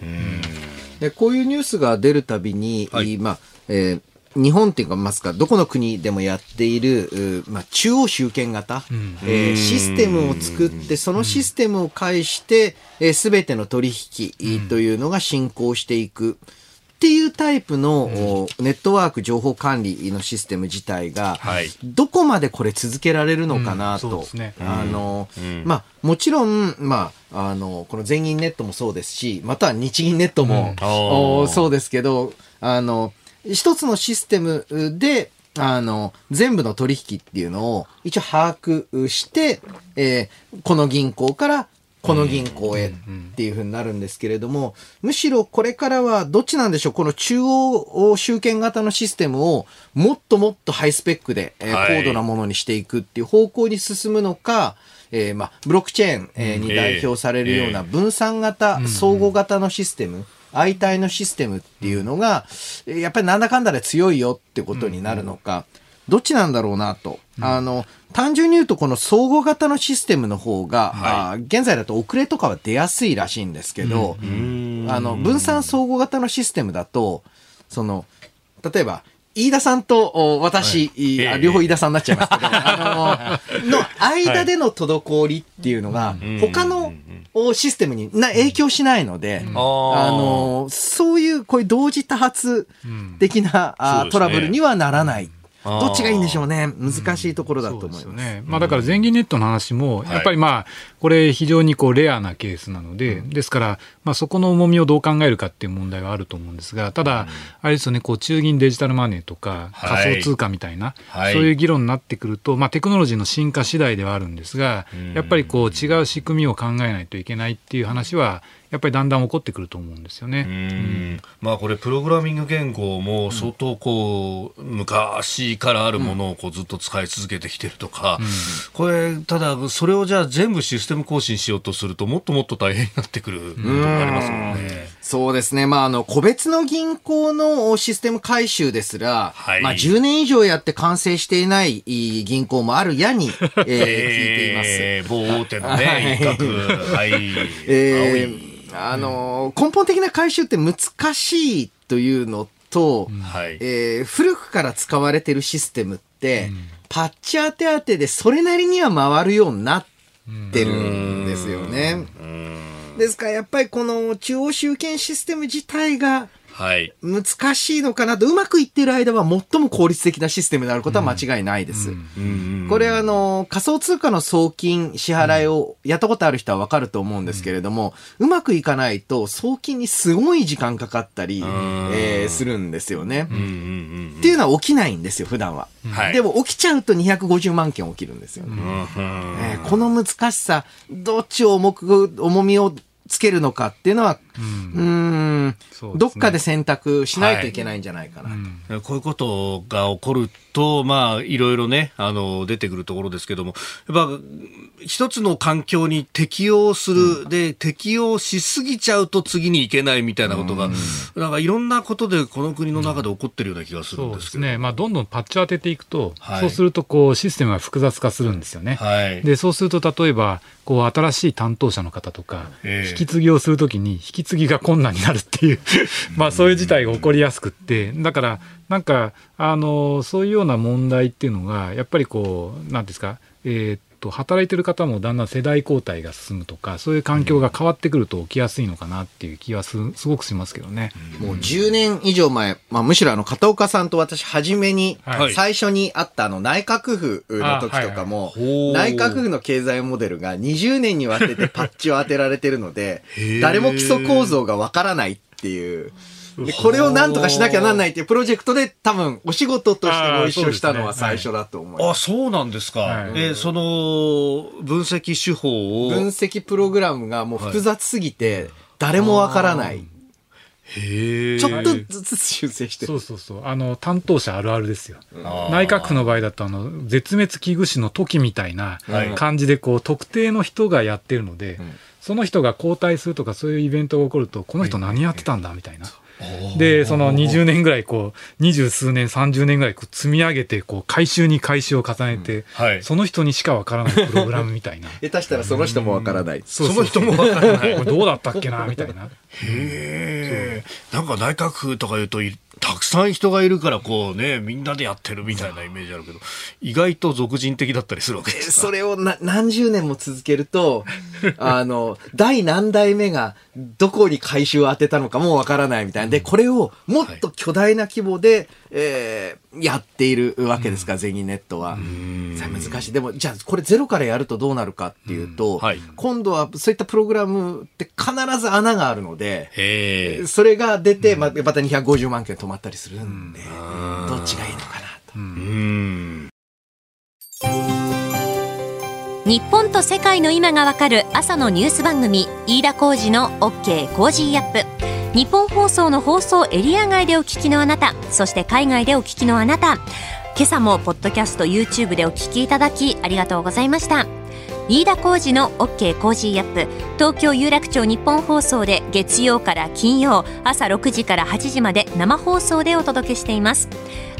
でこういうニュースが出るたびに、はい、まあえー日本っていうか、ますか、どこの国でもやっている、まあ、中央集権型、うん、えー、システムを作って、そのシステムを介して、す、べ、ての取引というのが進行していく。っていうタイプの、うん、ネットワーク情報管理のシステム自体が、はい、どこまでこれ続けられるのかなと。うん。ね、あの、うん、まあ、もちろん、まあ、あの、この全銀ネットもそうですし、または日銀ネットも、そうですけど、あの、一つのシステムで、あの、全部の取引っていうのを一応把握して、えー、この銀行からこの銀行へっていうふうになるんですけれども、むしろこれからはどっちなんでしょう？この中央集権型のシステムをもっともっとハイスペックで、えー、高度なものにしていくっていう方向に進むのか、えー、まあ、ブロックチェーン、えー、に代表されるような分散型、相互型のシステム、相対のシステムっていうのが、やっぱりなんだかんだで強いよってことになるのか、どっちなんだろうなと。あの、単純に言うとこの相互型のシステムの方が、現在だと遅れとかは出やすいらしいんですけど、あの、分散相互型のシステムだと、その、例えば、飯田さんと私、はい、両方飯田さんになっちゃいますけど、あの、の間での滞りっていうのが、他のシステムにな影響しないので、あの、そういう、こういう同時多発的な、うん、トラブルにはならない。どっちがいいんでしょうね、難しいところだと思います。うん、ね。まあ、だから全銀ネットの話も、やっぱりまあ、これ、非常にこうレアなケースなので、ですから、まあ、そこの重みをどう考えるかっていう問題はあると思うんですが、ただ、あれですよね、こう中銀デジタルマネーとか、仮想通貨みたいな、そういう議論になってくると、まあ、テクノロジーの進化次第ではあるんですが、やっぱりこう違う仕組みを考えないといけないっていう話は、やっぱりだんだん起こってくると思うんですよね。うん、まあこれプログラミング言語も相当こう、昔からあるものをこうずっと使い続けてきてるとか、うん、これただそれをじゃあ全部システム更新しようとするともっともっと大変になってくるとありますもんね。そうですね。まああの個別の銀行のシステム改修ですら、はい、まあ10年以上やって完成していない銀行もあるやに、えー、聞いています。えー、某大手のね、一角、はい、えーあの、根本的な回収って難しいというのと、はい、えー、古くから使われてるシステムって、うん、パッチ当て当てでそれなりには回るようになってるんですよね。ですからやっぱりこの中央集権システム自体がはい、難しいのかなと、うまくいってる間は最も効率的なシステムであることは間違いないです。これあの、仮想通貨の送金、支払いをやったことある人はわかると思うんですけれども、うまくいかないと送金にすごい時間かかったり、えー、するんですよね。っていうのは起きないんですよ、普段は。はい、でも起きちゃうと250万件起きるんですよね。えー、この難しさ、どっちを重く、重みをつけるのかっていうのは、うん、うん。ね、どっかで選択しないといけないんじゃないかな。と。はい、こういうことが起こると、まあ、いろいろね、あの、出てくるところですけども、やっぱ、一つの環境に適応する、うん、で、適応しすぎちゃうと次に行けないみたいなことが、うん、なんかいろんなことでこの国の中で起こってるような気がするんですけど。ね。まあ、どんどんパッチを当てていくと、はい、そうすると、こう、システムが複雑化するんですよね。はい、で、そうすると、例えば、こう、新しい担当者の方とか、えー、引き継ぎをするときに、引き継ぎが困難になるっていうまあ、そういう事態が起こりやすくって、だから、なんか、あの、そういうような問題っていうのが、やっぱりこう、なんですか、えー、と働いてる方もだんだん世代交代が進むとかそういう環境が変わってくると起きやすいのかなっていう気はすすごくしますけどね。もう10年以上前、まあ、むしろあの片岡さんと私初めに、最初にあったあの内閣府の時とかも、内閣府の経済モデルが20年にわたってパッチを当てられてるので 誰も基礎構造がわからないっていう。で、これをなんとかしなきゃなんないっていうプロジェクトで多分お仕事としてご一緒したのは最初だと思います。あ、そうなんですか。はい、え、その分析手法を？分析プログラムがもう複雑すぎて、誰もわからない。へちょっとずつ修正してそうそうそう。あの、担当者あるあるですよ。内閣府の場合だと、あの、絶滅危惧種の時みたいな感じで、こう、特定の人がやってるので、その人が交代するとかそういうイベントが起こると、この人何やってたんだみたいな。で、その20年ぐらい、こう、二十数年、30年ぐらいこう積み上げて、こう、回収に回収を重ねて、うんはい、その人にしかわからないプログラムみたいな。下手したらその人もわからない。その人もわからない。これどうだったっけな、みたいな。へえ。なんか内閣府とか言うと、たくさん人がいるからこうねみんなでやってるみたいなイメージあるけど意外と俗人的だったりするわけです それをな何十年も続けるとあの第何代目がどこに回収を当てたのかもわからないみたいな。でこれをもっと巨大な規模で、はい、えー、やっているわけですか、うん、ゼニネットは。難しい。でもじゃあこれゼロからやるとどうなるかっていうと、うんはい、今度はそういったプログラムって必ず穴があるのでそれが出て、ままた250万件止まったりするんで、どっちがいいのかなと。日本と世界の今がわかる朝のニュース番組飯田浩司の OK コージーアップ。ニッポン放送の放送エリア外でお聞きのあなたそして海外でお聞きのあなた。今朝もポッドキャスト YouTube でお聞きいただきありがとうございました。飯田浩司の OK コージーアップ。東京有楽町ニッポン放送で月曜から金曜朝6時から8時まで生放送でお届けしています。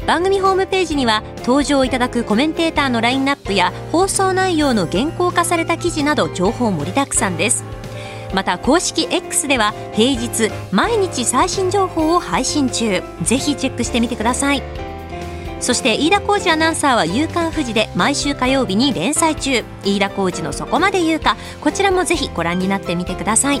番組ホームページには登場いただくコメンテーターのラインナップや放送内容の原稿化された記事など情報盛りだくさんです。また公式 X では平日毎日最新情報を配信中。ぜひチェックしてみてください。そして飯田浩二アナウンサーは「夕刊富士」で毎週火曜日に連載中。飯田浩二のそこまで言うかこちらもぜひご覧になってみてください。